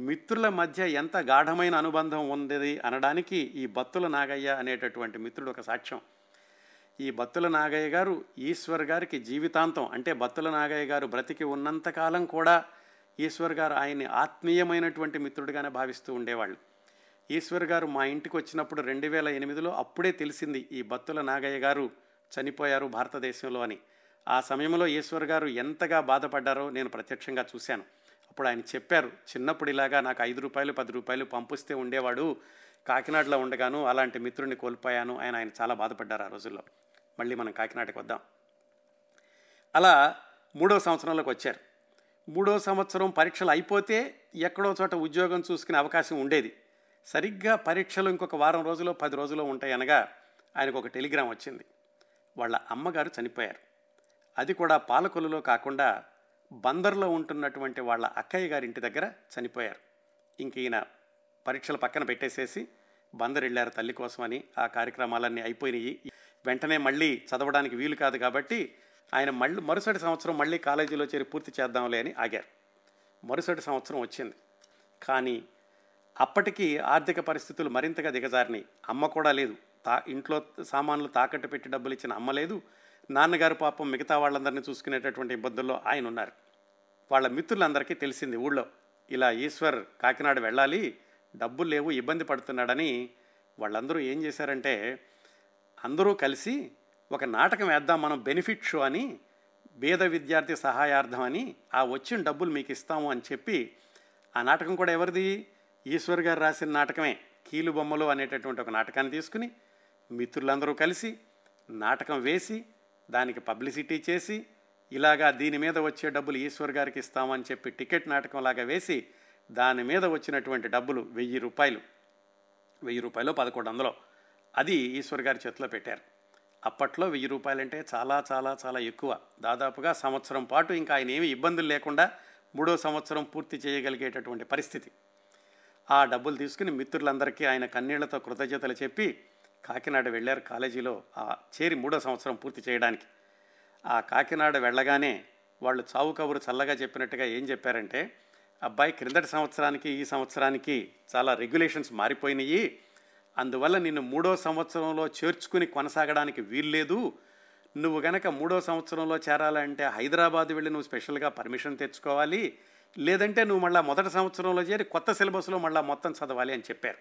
మిత్రుల మధ్య ఎంత గాఢమైన అనుబంధం ఉంది అనడానికి ఈ బత్తుల నాగయ్య అనేటటువంటి మిత్రుడు ఒక సాక్ష్యం. ఈ బత్తుల నాగయ్య గారు ఈశ్వర్ గారికి జీవితాంతం అంటే బత్తుల నాగయ్య గారు బ్రతికి ఉన్నంతకాలం కూడా ఈశ్వర్ గారు ఆయన్ని ఆత్మీయమైనటువంటి మిత్రుడిగానే భావిస్తూ ఉండేవాళ్ళు. ఈశ్వర్ గారు మా ఇంటికి వచ్చినప్పుడు రెండు వేల ఎనిమిదిలో అప్పుడే తెలిసింది ఈ బత్తుల నాగయ్య గారు చనిపోయారు భారతదేశంలో అని. ఆ సమయంలో ఈశ్వర్ గారు ఎంతగా బాధపడ్డారో నేను ప్రత్యక్షంగా చూశాను. అప్పుడు ఆయన చెప్పారు చిన్నప్పుడు ఇలాగా నాకు ఐదు రూపాయలు పది రూపాయలు పంపిస్తే ఉండేవాడు కాకినాడలో ఉండగాను అలాంటి మిత్రుడిని కోల్పోయాను ఆయన ఆయన చాలా బాధపడ్డారు ఆ రోజుల్లో. మళ్ళీ మనం కాకినాడకి వద్దాం. అలా మూడో సంవత్సరంలోకి వచ్చారు. మూడో సంవత్సరం పరీక్షలు అయిపోతే ఎక్కడో చోట ఉద్యోగం చూసుకునే అవకాశం ఉండేది. సరిగ్గా పరీక్షలు ఇంకొక వారం రోజులో పది రోజులో ఉంటాయనగా ఆయనకు ఒక టెలిగ్రామ్ వచ్చింది. వాళ్ళ అమ్మగారు చనిపోయారు. అది కూడా పాలకొల్లులో కాకుండా బందర్లో ఉంటున్నటువంటి వాళ్ళ అక్కయ్య గారి ఇంటి దగ్గర చనిపోయారు. ఇంక ఈయన పరీక్షలు పక్కన పెట్టేసేసి బందర్ వెళ్ళారు తల్లి కోసమని. ఆ కార్యక్రమాలన్నీ అయిపోయినాయి. వెంటనే మళ్ళీ చదవడానికి వీలు కాదు కాబట్టి ఆయన మళ్ళీ మరుసటి సంవత్సరం మళ్ళీ కాలేజీలో చేరి పూర్తి చేద్దాంలే అని ఆగారు. మరుసటి సంవత్సరం వచ్చింది. కానీ అప్పటికి ఆర్థిక పరిస్థితులు మరింతగా దిగజారినాయి. అమ్మ కూడా లేదు. తా ఇంట్లో సామాన్లు తాకట్టు పెట్టి డబ్బులు ఇచ్చిన అమ్మ లేదు. నాన్నగారు పాపం మిగతా వాళ్ళందరినీ చూసుకునేటటువంటి ఇబ్బందుల్లో ఆయన ఉన్నారు. వాళ్ళ మిత్రులందరికీ తెలిసింది ఊళ్ళో ఇలా ఈశ్వర్ కాకినాడ వెళ్ళాలి డబ్బులు లేవు ఇబ్బంది పడుతున్నాడని వాళ్ళందరూ ఏం చేశారంటే అందరూ కలిసి ఒక నాటకం వేద్దాం మనం బెనిఫిట్ షో అని పేద విద్యార్థి సహాయార్థం అని ఆ వచ్చిన డబ్బులు మీకు ఇస్తాము అని చెప్పి ఆ నాటకం కూడా ఎవరిది? ఈశ్వర్ గారు రాసిన నాటకమే కీలు బొమ్మలు అనేటటువంటి ఒక నాటకాన్ని తీసుకుని మిత్రులందరూ కలిసి నాటకం వేసి దానికి పబ్లిసిటీ చేసి ఇలాగా దీని మీద వచ్చే డబ్బులు ఈశ్వర్ గారికి ఇస్తామని చెప్పి టికెట్ నాటకంలాగా వేసి దాని మీద వచ్చినటువంటి డబ్బులు వెయ్యి రూపాయలు. వెయ్యి రూపాయలు పదకొండు వందలు. అది ఈశ్వర్ గారి చేతిలో పెట్టారు. అప్పట్లో వెయ్యి రూపాయలంటే చాలా చాలా చాలా ఎక్కువ. దాదాపుగా సంవత్సరం పాటు ఇంకా ఆయన ఏమీ ఇబ్బందులు లేకుండా మూడో సంవత్సరం పూర్తి చేయగలిగేటటువంటి పరిస్థితి. ఆ డబ్బులు తీసుకుని మిత్రులందరికీ ఆయన కన్నీళ్ళతో కృతజ్ఞతలు చెప్పి కాకినాడ వెళ్ళారు కాలేజీలో ఆ చేరి మూడో సంవత్సరం పూర్తి చేయడానికి. ఆ కాకినాడ వెళ్ళగానే వాళ్ళు చావు కబురు చల్లగా చెప్పినట్టుగా ఏం చెప్పారంటే అబ్బాయి క్రిందటి సంవత్సరానికి ఈ సంవత్సరానికి చాలా రెగ్యులేషన్స్ మారిపోయినాయి. అందువల్ల నిన్ను మూడో సంవత్సరంలో చేర్చుకుని కొనసాగడానికి వీల్లేదు. నువ్వు గనక మూడో సంవత్సరంలో చేరాలంటే హైదరాబాద్ వెళ్ళి నువ్వు స్పెషల్గా పర్మిషన్ తెచ్చుకోవాలి. లేదంటే నువ్వు మళ్ళీ మొదటి సంవత్సరంలో చేరి కొత్త సిలబస్లో మళ్ళీ మొత్తం చదవాలి అని చెప్పారు.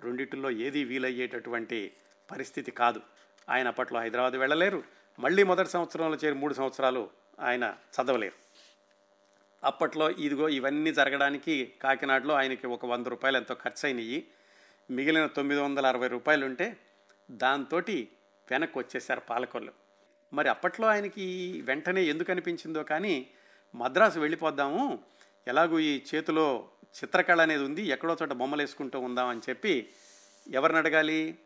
రెండింటిల్లో ఏది వీలయ్యేటటువంటి పరిస్థితి కాదు. ఆయన అప్పట్లో హైదరాబాద్ వెళ్ళలేరు. మళ్ళీ మొదటి సంవత్సరంలో చేరి మూడు సంవత్సరాలు ఆయన చదవలేరు. అప్పట్లో ఇదిగో ఇవన్నీ జరగడానికి కాకినాడలో ఆయనకి ఒక వంద రూపాయలు ఎంతో ఖర్చు అయినాయి మిగిలిన తొమ్మిది వందల అరవై రూపాయలు ఉంటే దాంతో వెనక్కి వచ్చేసారు పాలకొల్లు. మరి అప్పట్లో ఆయనకి వెంటనే ఎందుకు అనిపించిందో కానీ మద్రాసు వెళ్ళిపోద్దాము. ఎలాగూ ఈ చేతిలో చిత్రకళ అనేది ఉంది ఎక్కడో చోట బొమ్మలు వేసుకుంటూ ఉందామని చెప్పి ఎవరిని అడగాలి?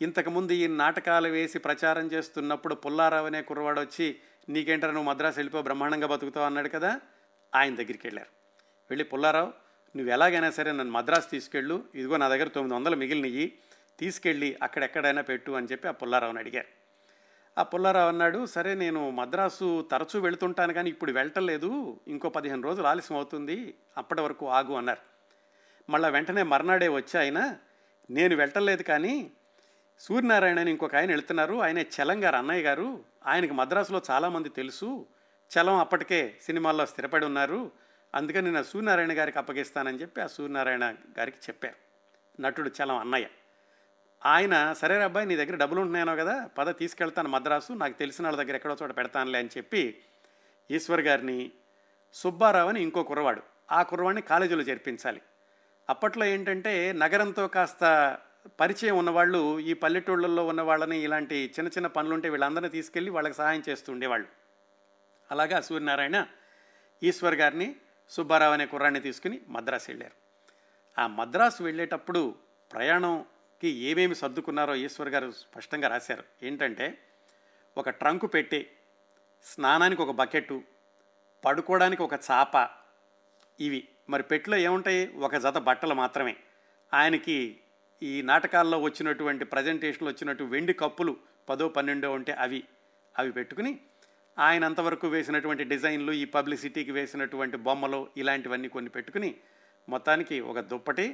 ఇంతకుముందు ఈ నాటకాలు వేసి ప్రచారం చేస్తున్నప్పుడు పుల్లారావు అనే కుర్రవాడు వచ్చి నీకేంటారా నువ్వు మద్రాసు వెళ్ళిపో బ్రహ్మాండంగా బతుకుతావు అన్నాడు కదా ఆయన దగ్గరికి వెళ్ళారు. వెళ్ళి పుల్లారావు నువ్వు ఎలాగైనా సరే నన్ను మద్రాసు తీసుకెళ్ళు ఇదిగో నా దగ్గర తొమ్మిది వందలు మిగిలినవి తీసుకెళ్ళి అక్కడెక్కడైనా పెట్టు అని చెప్పి ఆ పుల్లారావుని అడిగారు. ఆ పుల్లారావు అన్నాడు సరే నేను మద్రాసు తరచూ వెళుతుంటాను కానీ ఇప్పుడు వెళ్ళటలేదు ఇంకో పదిహేను రోజులు ఆలస్యం అవుతుంది. అప్పటి వరకు ఆగు అన్నారు. మళ్ళీ వెంటనే మర్నాడే వచ్చి ఆయన నేను వెళ్ళటలేదు కానీ సూర్యనారాయణ అని ఇంకొక ఆయన వెళ్తున్నారు. ఆయనే చలం గారు అన్నయ్య గారు. ఆయనకి మద్రాసులో చాలామంది తెలుసు. చలం అప్పటికే సినిమాల్లో స్థిరపడి ఉన్నారు. అందుకని నేను సూర్యనారాయణ గారికి అప్పగిస్తానని చెప్పి ఆ సూర్యనారాయణ గారికి చెప్పారు. నటుడు చలం అన్నయ్య. ఆయన సరే అబ్బాయి నీ దగ్గర డబ్బులు ఉంటున్నాయనో కదా పద తీసుకెళ్తాను మద్రాసు నాకు తెలిసిన వాళ్ళ దగ్గర ఎక్కడో చోట పెడతానులే అని చెప్పి ఈశ్వర్ గారిని సుబ్బారావు అని ఇంకో కుర్రవాడు ఆ కుర్రవాడిని కాలేజీలో చేర్పించాలి. అప్పట్లో ఏంటంటే నగరంతో కాస్త పరిచయం ఉన్నవాళ్ళు ఈ పల్లెటూళ్ళల్లో ఉన్న వాళ్ళని ఇలాంటి చిన్న చిన్న పనులుంటే వీళ్ళందరినీ తీసుకెళ్ళి వాళ్ళకి సహాయం చేస్తూ ఉండేవాళ్ళు. అలాగా సూర్యనారాయణ ఈశ్వర్ గారిని సుబ్బారావు అనే కుర్రాన్ని తీసుకుని మద్రాసు వెళ్ళారు. ఆ మద్రాసు వెళ్ళేటప్పుడు ప్రయాణం ప్రయాణంకి ఏమేమి సర్దుకున్నారో ఈశ్వర్ గారు స్పష్టంగా రాశారు. ఏంటంటే ఒక ట్రంకు పెట్టి స్నానానికి ఒక బకెట్టు పడుకోవడానికి ఒక చాప ఇవి. మరి పెట్టులో ఏముంటాయి? ఒక జత బట్టలు మాత్రమే. ఆయనకి ఈ నాటకాల్లో వచ్చినటువంటి ప్రజెంటేషన్లో వచ్చినట్టు వెండి కప్పులు పదో పన్నెండో ఉంటే అవి అవి పెట్టుకుని ఆయన అంతవరకు వేసినటువంటి డిజైన్లు ఈ పబ్లిసిటీకి వేసినటువంటి బొమ్మలు ఇలాంటివన్నీ కొన్ని పెట్టుకుని మొత్తానికి ఒక దుప్పటి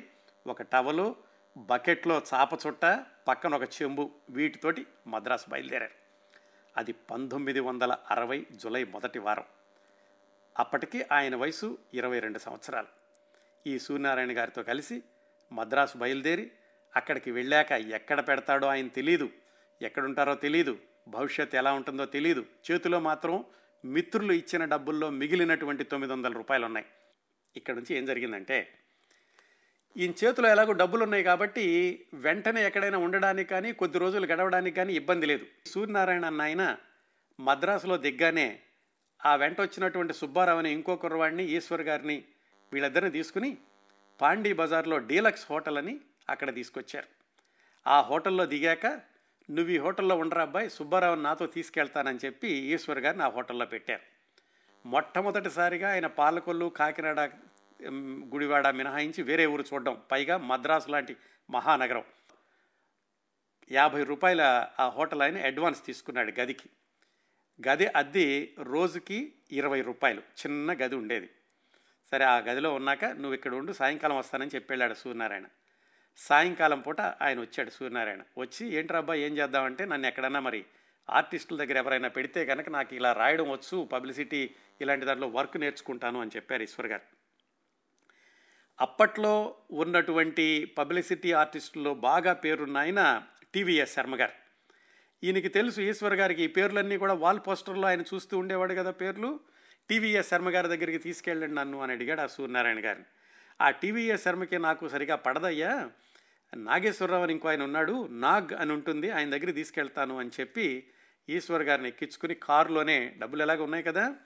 ఒక టవలు బకెట్లో చాప చుట్ట పక్కన ఒక చెంబు వీటితోటి మద్రాసు బయలుదేరారు. అది పంతొమ్మిది వందల అరవై జులై మొదటి వారం. అప్పటికి ఆయన వయసు ఇరవై రెండు సంవత్సరాలు. ఈ సూర్యనారాయణ గారితో కలిసి మద్రాసు బయలుదేరి అక్కడికి వెళ్ళాక ఎక్కడ పెడతాడో ఆయన తెలీదు. ఎక్కడుంటారో తెలీదు. భవిష్యత్ ఎలా ఉంటుందో తెలియదు చేతిలో మాత్రం మిత్రులు ఇచ్చిన డబ్బుల్లో మిగిలినటువంటి తొమ్మిది వందల రూపాయలు ఉన్నాయి ఇక్కడ నుంచి ఏం జరిగిందంటే ఈయన చేతిలో ఎలాగో డబ్బులు ఉన్నాయి కాబట్టి వెంటనే ఎక్కడైనా ఉండడానికి కానీ కొద్ది రోజులు గడవడానికి కానీ ఇబ్బంది లేదు. సూర్యనారాయణ అన్న ఆయన మద్రాసులో దిగ్గానే ఆ వెంట వచ్చినటువంటి సుబ్బారావు అని ఇంకో కుర్రవాడిని ఈశ్వర్ గారిని వీళ్ళిద్దరిని తీసుకుని పాండీ బజార్లో డీలక్స్ హోటల్ అని అక్కడ తీసుకొచ్చారు. ఆ హోటల్లో దిగాక నువ్వు ఈ హోటల్లో ఉండరా అబ్బాయి సుబ్బారావుని నాతో తీసుకెళ్తానని చెప్పి ఈశ్వర్ గారిని ఆ హోటల్లో పెట్టారు. మొట్టమొదటిసారిగా ఆయన పాలకొల్లు కాకినాడ గుడివాడ మినహాయించి వేరే ఊరు చూడడం. పైగా మద్రాసు లాంటి మహానగరం. యాభై రూపాయల ఆ హోటల్ ఆయన అడ్వాన్స్ తీసుకున్నాడు గదికి. గది అద్దె రోజుకి ఇరవై రూపాయలు. చిన్న గది ఉండేది. సరే ఆ గదిలో ఉన్నాక నువ్వు ఇక్కడ ఉండు సాయంకాలం వస్తానని చెప్పి వెళ్ళాడు సూర్యనారాయణ. సాయంకాలం పూట ఆయన వచ్చాడు సూర్యనారాయణ. వచ్చి ఏంట్రా అబ్బా ఏం చేద్దామంటే నన్ను ఎక్కడన్నా మరి ఆర్టిస్టుల దగ్గర ఎవరైనా పెడితే కనుక నాకు ఇలా రాయడం వచ్చు పబ్లిసిటీ ఇలాంటి దాంట్లో వర్క్ నేర్చుకుంటాను అని చెప్పారు ఈశ్వర్ గారు. అప్పట్లో ఉన్నటువంటి పబ్లిసిటీ ఆర్టిస్టుల్లో బాగా పేరున్న ఆయన టీవీఎస్ శర్మ గారు. ఈయనకి తెలుసు ఈశ్వర్ గారికి ఈ పేర్లన్నీ కూడా వాల్ పోస్టర్లో ఆయన చూస్తూ ఉండేవాడు కదా పేర్లు. టీవీఎస్ శర్మ గారి దగ్గరికి తీసుకెళ్ళండి నన్ను అని అడిగాడు ఆ సూర్యనారాయణ గారిని. ఆ టీవీఎస్ శర్మకి నాకు సరిగా పడదయ్యా. నాగేశ్వరరావు అని ఇంకో ఆయన ఉన్నాడు నాగ్ అని ఉంటుంది ఆయన దగ్గర తీసుకెళ్తాను అని చెప్పి ఈశ్వర్ గారిని ఎక్కించుకుని కారులోనే డబ్బులు ఎలాగ ఉన్నాయి కదా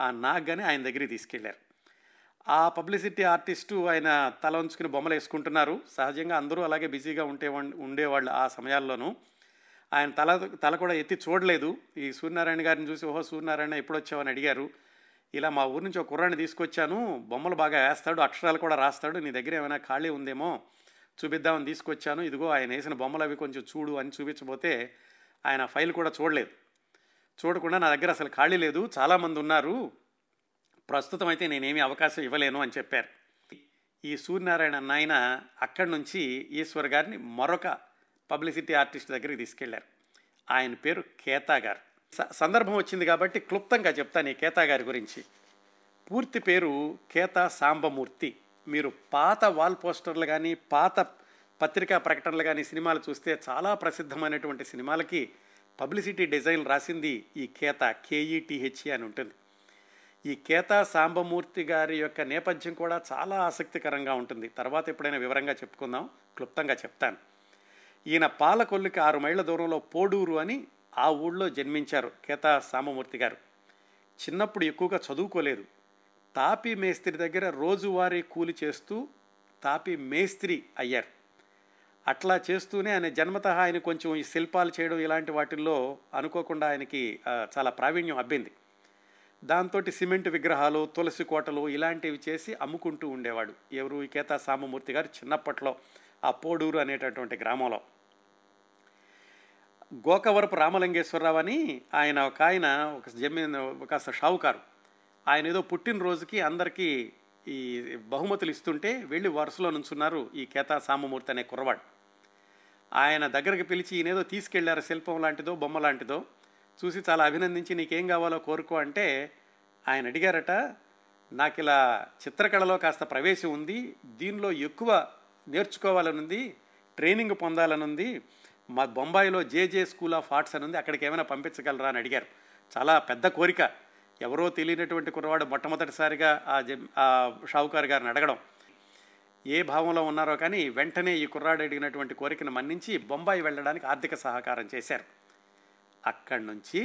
ఆ నాగ్ అని ఆయన దగ్గరికి తీసుకెళ్ళారు. ఆ పబ్లిసిటీ ఆర్టిస్టు ఆయన తల ఉంచుకుని బొమ్మలు వేసుకుంటున్నారు. సహజంగా అందరూ అలాగే బిజీగా ఉంటే ఉండేవాళ్ళు ఆ సమయాల్లోనూ. ఆయన తల తల కూడా ఎత్తి చూడలేదు. ఈ సూర్యనారాయణ గారిని చూసి ఓహో సూర్యనారాయణ ఎప్పుడు వచ్చావని అడిగారు. ఇలా మా ఊరి నుంచి ఒక కుర్రాన్ని తీసుకొచ్చాను. బొమ్మలు బాగా వేస్తాడు అక్షరాలు కూడా రాస్తాడు. నీ దగ్గర ఏమైనా ఖాళీ ఉందేమో చూపిద్దామని తీసుకొచ్చాను. ఇదిగో ఆయన వేసిన బొమ్మలు అవి కొంచెం చూడు అని చూపించబోతే ఆయన ఫైల్ కూడా చూడలేదు. చూడకుండా నా దగ్గర అసలు ఖాళీ లేదు. చాలామంది ఉన్నారు. ప్రస్తుతం అయితే నేనేమి అవకాశం ఇవ్వలేను అని చెప్పారు. ఈ సూర్యనారాయణ నాయన అక్కడి నుంచి ఈశ్వర్ గారిని మరొక పబ్లిసిటీ ఆర్టిస్ట్ దగ్గరికి తీసుకెళ్ళారు. ఆయన పేరు కేతా గారు. స- సందర్భం వచ్చింది కాబట్టి క్లుప్తంగా చెప్తాను ఈ కేతా గారి గురించి. పూర్తి పేరు కేతా సాంబమూర్తి. మీరు పాత వాల్ పోస్టర్లు కానీ పాత పత్రికా ప్రకటనలు కానీ సినిమాలు చూస్తే చాలా ప్రసిద్ధమైనటువంటి సినిమాలకి పబ్లిసిటీ డిజైన్ రాసింది ఈ కేత కేఈటిహెచ్ఈ అని ఉంటుంది. ఈ కేతా సాంబమూర్తి గారి యొక్క నేపథ్యం కూడా చాలా ఆసక్తికరంగా ఉంటుంది. తర్వాత ఎప్పుడైనా వివరంగా చెప్పుకుందాం. క్లుప్తంగా చెప్తాను. ఈయన పాలకొల్లుకి ఆరు మైళ్ళ దూరంలో పోడూరు అని ఆ ఊళ్ళో జన్మించారు కేతా సాంబమూర్తి గారు. చిన్నప్పుడు ఎక్కువగా చదువుకోలేదు. తాపి మేస్త్రి దగ్గర రోజువారీ కూలి చేస్తూ తాపి మేస్త్రి అయ్యారు. అట్లా చేస్తూనే ఆయన జన్మత ఆయన కొంచెం ఈ శిల్పాలు చేయడం ఇలాంటి వాటిల్లో అనుకోకుండా ఆయనకి చాలా ప్రావీణ్యం అబ్బింది. దాంతో సిమెంట్ విగ్రహాలు తులసి కోటలు ఇలాంటివి చేసి అమ్ముకుంటూ ఉండేవాడు. ఎవరు ఈ కేతా సామమూర్తి గారు చిన్నప్పట్లో ఆ పోడూరు అనేటటువంటి గ్రామంలో. గోకవరపు రామలింగేశ్వరరావు అని ఆయన ఒక ఆయన ఒక జమీన్ కాస్త షావుకారు. ఆయన ఏదో పుట్టినరోజుకి అందరికీ ఈ బహుమతులు ఇస్తుంటే వెళ్ళి వరుసలో నుంచున్నారు ఈ కేతా సామమూర్తి అనే కుర్రవాడు. ఆయన దగ్గరికి పిలిచి ఈయనేదో తీసుకెళ్ళారు శిల్పం లాంటిదో బొమ్మ లాంటిదో. చూసి చాలా అభినందించి నీకేం కావాలో కోరుకో అంటే ఆయన అడిగారట నాకు ఇలా చిత్రకళలో కాస్త ప్రవేశం ఉంది దీనిలో ఎక్కువ నేర్చుకోవాలనుంది ట్రైనింగ్ పొందాలనుంది మా బొంబాయిలో జేజే స్కూల్ ఆఫ్ ఆర్ట్స్ అని ఉంది అక్కడికి ఏమైనా పంపించగలరా? అని అడిగారు. చాలా పెద్ద కోరిక. ఎవరో తెలియనటువంటి కుర్రవాడు మొట్టమొదటిసారిగా ఆ జమ్ ఆ షావుకారు గారిని అడగడం. ఏ భావంలో ఉన్నారో కానీ వెంటనే ఈ కుర్రాడు అడిగినటువంటి కోరికను మన్నించి బొంబాయి వెళ్ళడానికి ఆర్థిక సహకారం చేశారు. అక్కడి నుంచి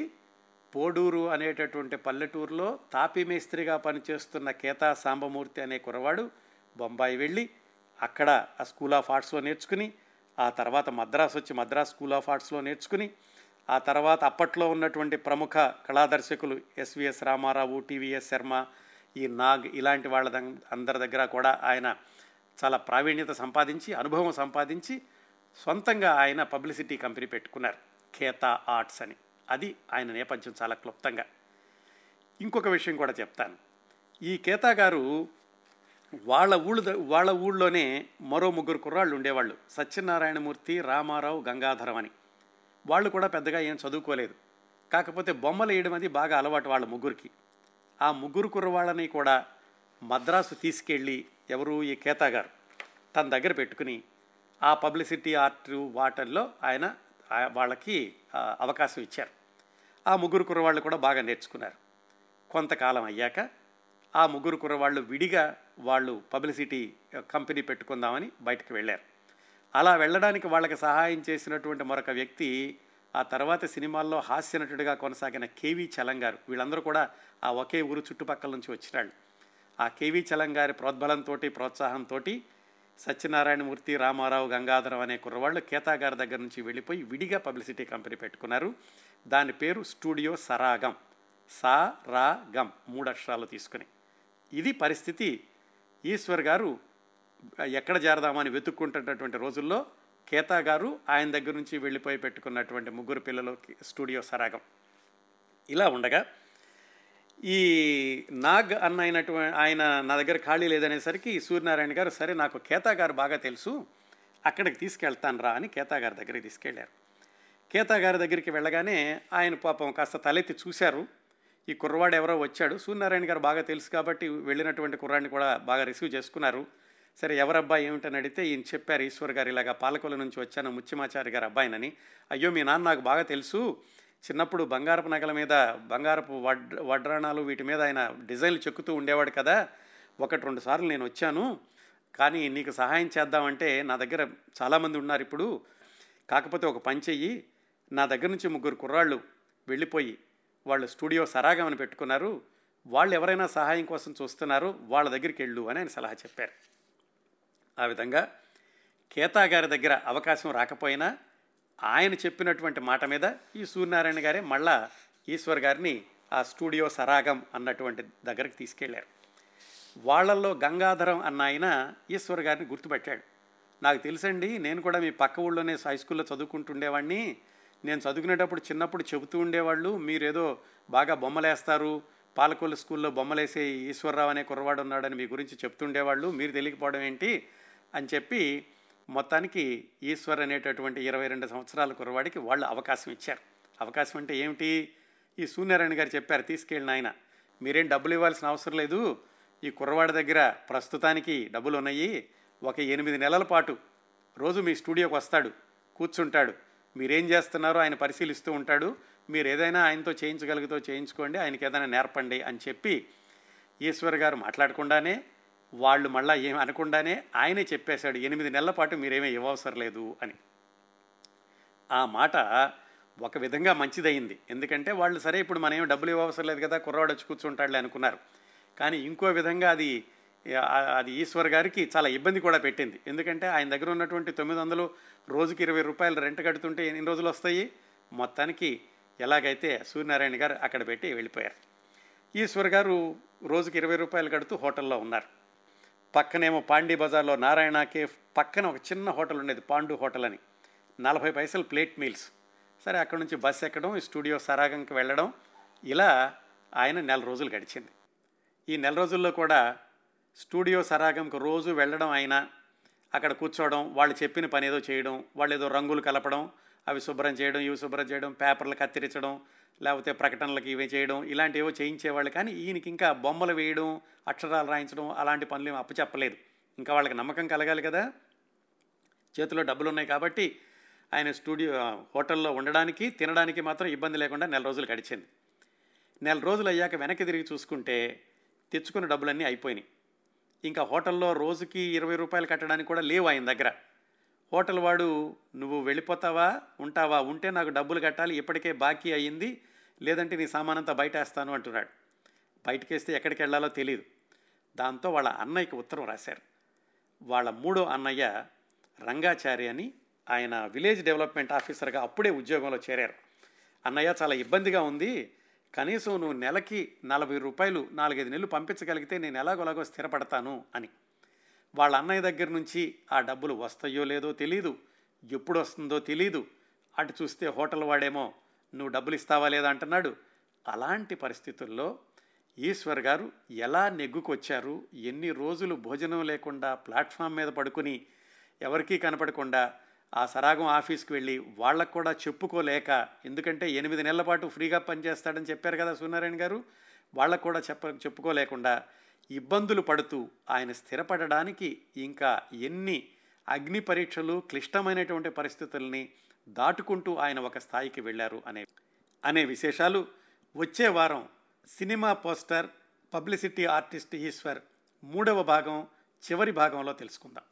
పోడూరు అనేటటువంటి పల్లెటూరులో తాపిమేస్త్రిగా పనిచేస్తున్న కేతా సాంబమూర్తి అనే కురవాడు బొంబాయి వెళ్ళి అక్కడ ఆ స్కూల్ ఆఫ్ ఆర్ట్స్లో నేర్చుకుని ఆ తర్వాత మద్రాసు వచ్చి మద్రాస్ స్కూల్ ఆఫ్ ఆర్ట్స్లో నేర్చుకుని ఆ తర్వాత అప్పట్లో ఉన్నటువంటి ప్రముఖ కళాదర్శకులు ఎస్విఎస్ రామారావు టీవీఎస్ శర్మ ఈ నాగ్ ఇలాంటి వాళ్ళ దం- అందరి దగ్గర కూడా ఆయన చాలా ప్రావీణ్యత సంపాదించి అనుభవం సంపాదించి సొంతంగా ఆయన పబ్లిసిటీ కంపెనీ పెట్టుకున్నారు. ఖేతా ఆర్ట్స్ అని. అది ఆయన నేపథ్యం చాలా క్లుప్తంగా. ఇంకొక విషయం కూడా చెప్తాను. ఈ కేతా గారు వాళ్ళ ఊళ్ళో వాళ్ళ ఊళ్ళోనే మరో ముగ్గురు కుర్రాళ్ళు ఉండేవాళ్ళు. సత్యనారాయణమూర్తి రామారావు గంగాధరం అని వాళ్ళు కూడా పెద్దగా ఏం చదువుకోలేదు. కాకపోతే బొమ్మలు వేయడం అది బాగా అలవాటు వాళ్ళ ముగ్గురికి. ఆ ముగ్గురు కుర్రవాళ్ళని కూడా మద్రాసు తీసుకెళ్ళి ఎవరు? ఈ కేతా గారు తన దగ్గర పెట్టుకుని ఆ పబ్లిసిటీ ఆర్ట్ వాటర్లో ఆయన వాళ్ళకి అవకాశం ఇచ్చారు. ఆ ముగ్గురు కుర్రవాళ్ళు కూడా బాగా నేర్చుకున్నారు. కొంతకాలం అయ్యాక ఆ ముగ్గురు కుర్రవాళ్ళు విడిగా వాళ్ళు పబ్లిసిటీ కంపెనీ పెట్టుకుందామని బయటకు వెళ్ళారు. అలా వెళ్ళడానికి వాళ్ళకి సహాయం చేసినటువంటి మరొక వ్యక్తి ఆ తర్వాత సినిమాల్లో హాస్య నటుడిగా కొనసాగిన కేవీ చలంగారు వీళ్ళందరూ కూడా ఆ ఒకే ఊరు చుట్టుపక్కల నుంచి వచ్చినాళ్ళు. ఆ కేవీ చలం గారి ప్రోద్బలంతో ప్రోత్సాహంతో సత్యనారాయణమూర్తి రామారావు గంగాధరం అనే కుర్రవాళ్ళు కేతాగారి దగ్గర నుంచి వెళ్ళిపోయి విడిగా పబ్లిసిటీ కంపెనీ పెట్టుకున్నారు. దాని పేరు స్టూడియో సరాగం. సా రా గం మూడు అక్షరాలు తీసుకుని. ఇది పరిస్థితి ఈశ్వర్ గారు ఎక్కడ చేరదామని వెతుక్కుంటున్నటువంటి రోజుల్లో కేతా గారు ఆయన దగ్గర నుంచి వెళ్ళిపోయి పెట్టుకున్నటువంటి ముగ్గురు పిల్లలు స్టూడియో సరాగం. ఇలా ఉండగా ఈ నాగ్ అన్న అయినటువంటి ఆయన నా దగ్గర ఖాళీ లేదనేసరికి సూర్యనారాయణ గారు సరే నాకు కేతా గారు బాగా తెలుసు అక్కడికి తీసుకెళ్తాను రా అని కేతా గారి దగ్గరికి తీసుకెళ్ళారు. కేతా గారి దగ్గరికి వెళ్ళగానే ఆయన పాపం కాస్త తలెత్తి చూశారు. ఈ కుర్రవాడు ఎవరో వచ్చాడు. సూర్యనారాయణ గారు బాగా తెలుసు కాబట్టి వెళ్ళినటువంటి కుర్రాడిని కూడా బాగా రిసీవ్ చేసుకున్నారు. సరే ఎవరబ్బాయి ఏమిటని అడిగితే ఈయన చెప్పారు ఈశ్వర్ గారు ఇలాగా పాలకొల నుంచి వచ్చాను ముచ్చిమాచారి గారు అబ్బాయినని. అయ్యో మీ నాన్న నాకు బాగా తెలుసు చిన్నప్పుడు బంగారపు నగల మీద బంగారపు వడ్ వడ్రాణాలు వీటి మీద ఆయన డిజైన్లు చెక్కుతూ ఉండేవాడు కదా. ఒకటి రెండు సార్లు నేను వచ్చాను. కానీ నీకు సహాయం చేద్దామంటే నా దగ్గర చాలామంది ఉన్నారు ఇప్పుడు. కాకపోతే ఒక పని చెయ్యి. నా దగ్గర నుంచి ముగ్గురు కుర్రాళ్ళు వెళ్ళిపోయి వాళ్ళు స్టూడియో సరాగమని పెట్టుకున్నారు. వాళ్ళు ఎవరైనా సహాయం కోసం చూస్తున్నారు వాళ్ళ దగ్గరికి వెళ్ళు అని ఆయన సలహా చెప్పారు. ఆ విధంగా కేతా గారి దగ్గర అవకాశం రాకపోయినా ఆయన చెప్పినటువంటి మాట మీద ఈ సూర్యనారాయణ గారే మళ్ళా ఈశ్వర్ గారిని ఆ స్టూడియో సరాగం అన్నటువంటి దగ్గరికి తీసుకెళ్ళారు. వాళ్ళల్లో గంగాధరం అన్న ఆయన ఈశ్వర్ గారిని గుర్తుపెట్టాడు. నాకు తెలుసండి నేను కూడా మీ పక్క ఊళ్ళోనే హై స్కూల్లో చదువుకుంటుండేవాడిని నేను చదువుకునేటప్పుడు చిన్నప్పుడు చెబుతూ ఉండేవాళ్ళు మీరేదో బాగా బొమ్మలేస్తారు పాలకొల్లు స్కూల్లో బొమ్మలేసే ఈశ్వరరావు అనే కుర్రవాడు ఉన్నాడని మీ గురించి చెప్తుండేవాళ్ళు మీరు తెలియకపోవడం ఏంటి? అని చెప్పి మొత్తానికి ఈశ్వర్ అనేటటువంటి ఇరవై రెండు సంవత్సరాల కుర్రవాడికి వాళ్ళు అవకాశం ఇచ్చారు. అవకాశం అంటే ఏమిటి? ఈ సూర్యనారాయణ గారు చెప్పారు తీసుకెళ్ళిన ఆయన మీరేం డబ్బులు ఇవ్వాల్సిన అవసరం లేదు. ఈ కుర్రవాడి దగ్గర ప్రస్తుతానికి డబ్బులు ఉన్నాయి. ఒక ఎనిమిది నెలల పాటు రోజు మీ స్టూడియోకి వస్తాడు కూర్చుంటాడు. మీరేం చేస్తున్నారో ఆయన పరిశీలిస్తూ ఉంటాడు. మీరు ఏదైనా ఆయనతో చేయించగలిగితే చేయించుకోండి ఆయనకి ఏదైనా నేర్పండి అని చెప్పి ఈశ్వర్ గారు మాట్లాడకుండానే వాళ్ళు మళ్ళీ ఏమి అనకుండానే ఆయనే చెప్పేశాడు ఎనిమిది నెలల పాటు మీరేమీ ఇవ్వవసరం లేదు అని. ఆ మాట ఒక విధంగా మంచిదయింది. ఎందుకంటే వాళ్ళు సరే ఇప్పుడు మనం డబ్బులు ఇవ్వవసరం లేదు కదా కుర్రవాడు వచ్చి కూర్చుంటాడులే అనుకున్నారు. కానీ ఇంకో విధంగా అది అది ఈశ్వర్ గారికి చాలా ఇబ్బంది కూడా పెట్టింది. ఎందుకంటే ఆయన దగ్గర ఉన్నటువంటి తొమ్మిది వందలు రోజుకి ఇరవై రూపాయలు రెంట్ కడుతుంటే ఎన్ని రోజులు వస్తాయి? మొత్తానికి ఎలాగైతే సూర్యనారాయణ గారు అక్కడ పెట్టి వెళ్ళిపోయారు. ఈశ్వర్ గారు రోజుకి ఇరవై రూపాయలు కడుతూ హోటల్లో ఉన్నారు. పక్కనేమో పాండీ బజార్లో నారాయణ కేఫ్ పక్కన ఒక చిన్న హోటల్ ఉండేది పాండు హోటల్ అని. నలభై పైసలు ప్లేట్ మీల్స్. సరే అక్కడ నుంచి బస్ ఎక్కడం ఈ స్టూడియో సరాగంకి వెళ్ళడం ఇలా ఆయన నెల రోజులు గడిచింది. ఈ నెల రోజుల్లో కూడా స్టూడియో సరాగంకి రోజు వెళ్ళడం ఆయన అక్కడ కూర్చోవడం వాళ్ళు చెప్పిన పని ఏదో చేయడం వాళ్ళు ఏదో రంగులు కలపడం అవి శుభ్రం చేయడం ఇవి శుభ్రం చేయడం పేపర్లు కత్తిరించడం లేకపోతే ప్రకటనలకు ఇవి చేయడం ఇలాంటివో చేయించేవాళ్ళు. కానీ ఈయనకి ఇంకా బొమ్మలు వేయడం అక్షరాలు రాయించడం అలాంటి పనులు ఏమి అప్పచెప్పలేదు. ఇంకా వాళ్ళకి నమ్మకం కలగాలి కదా. చేతిలో డబ్బులు ఉన్నాయి కాబట్టి ఆయన స్టూడియో హోటల్లో ఉండడానికి తినడానికి మాత్రం ఇబ్బంది లేకుండా నెల రోజులు గడిచింది. నెల రోజులు అయ్యాక వెనక్కి తిరిగి చూసుకుంటే తెచ్చుకున్న డబ్బులన్నీ అయిపోయినాయి. ఇంకా హోటల్లో రోజుకి ఇరవై రూపాయలు కట్టడానికి కూడా లేవు ఆయన దగ్గర. హోటల్ వాడు నువ్వు వెళ్ళిపోతావా? ఉంటావా? ఉంటే నాకు డబ్బులు కట్టాలి ఇప్పటికే బాకీ అయ్యింది. లేదంటే నీ సామానంతా బయట వేస్తాను అంటున్నాడు. బయటకు వేస్తే ఎక్కడికి వెళ్ళాలో తెలియదు దాంతో వాళ్ళ అన్నయ్యకి ఉత్తరం రాశారు. వాళ్ళ మూడో అన్నయ్య రంగాచారి అని ఆయన విలేజ్ డెవలప్మెంట్ ఆఫీసర్గా అప్పుడే ఉద్యోగంలో చేరారు. అన్నయ్య చాలా ఇబ్బందిగా ఉంది. కనీసం నువ్వు నెలకి నలభై రూపాయలు నాలుగైదు నెలలు పంపించగలిగితే నేను ఎలాగోలాగో స్థిరపడతాను అని. వాళ్ళ అన్నయ్య దగ్గర నుంచి ఆ డబ్బులు వస్తాయో లేదో తెలీదు. ఎప్పుడు వస్తుందో తెలీదు. అటు చూస్తే హోటల్ వాడేమో నువ్వు డబ్బులు ఇస్తావా లేదా? అంటున్నాడు. అలాంటి పరిస్థితుల్లో ఈశ్వర్ గారు ఎలా నెగ్గుకొచ్చారు ఎన్ని రోజులు భోజనం లేకుండా ప్లాట్ఫామ్ మీద పడుకుని ఎవరికీ కనపడకుండా ఆ సరాగం ఆఫీస్కి వెళ్ళి వాళ్ళకు కూడా చెప్పుకోలేక ఎందుకంటే ఎనిమిది నెలల పాటు ఫ్రీగా పనిచేస్తాడని చెప్పారు కదా సూర్యనారాయణ గారు వాళ్ళకు కూడా చెప్ప చెప్పుకోలేకుండా ఇబ్బందులు పడుతూ ఆయన స్థిరపడడానికి ఇంకా ఎన్ని అగ్ని పరీక్షలు క్లిష్టమైనటువంటి పరిస్థితుల్ని దాటుకుంటూ ఆయన ఒక స్థాయికి వెళ్ళారు అనే అనే విశేషాలు వచ్చే వారం cinema poster publicity artist Eshwar మూడవ భాగం చివరి భాగంలో తెలుసుకుందాం.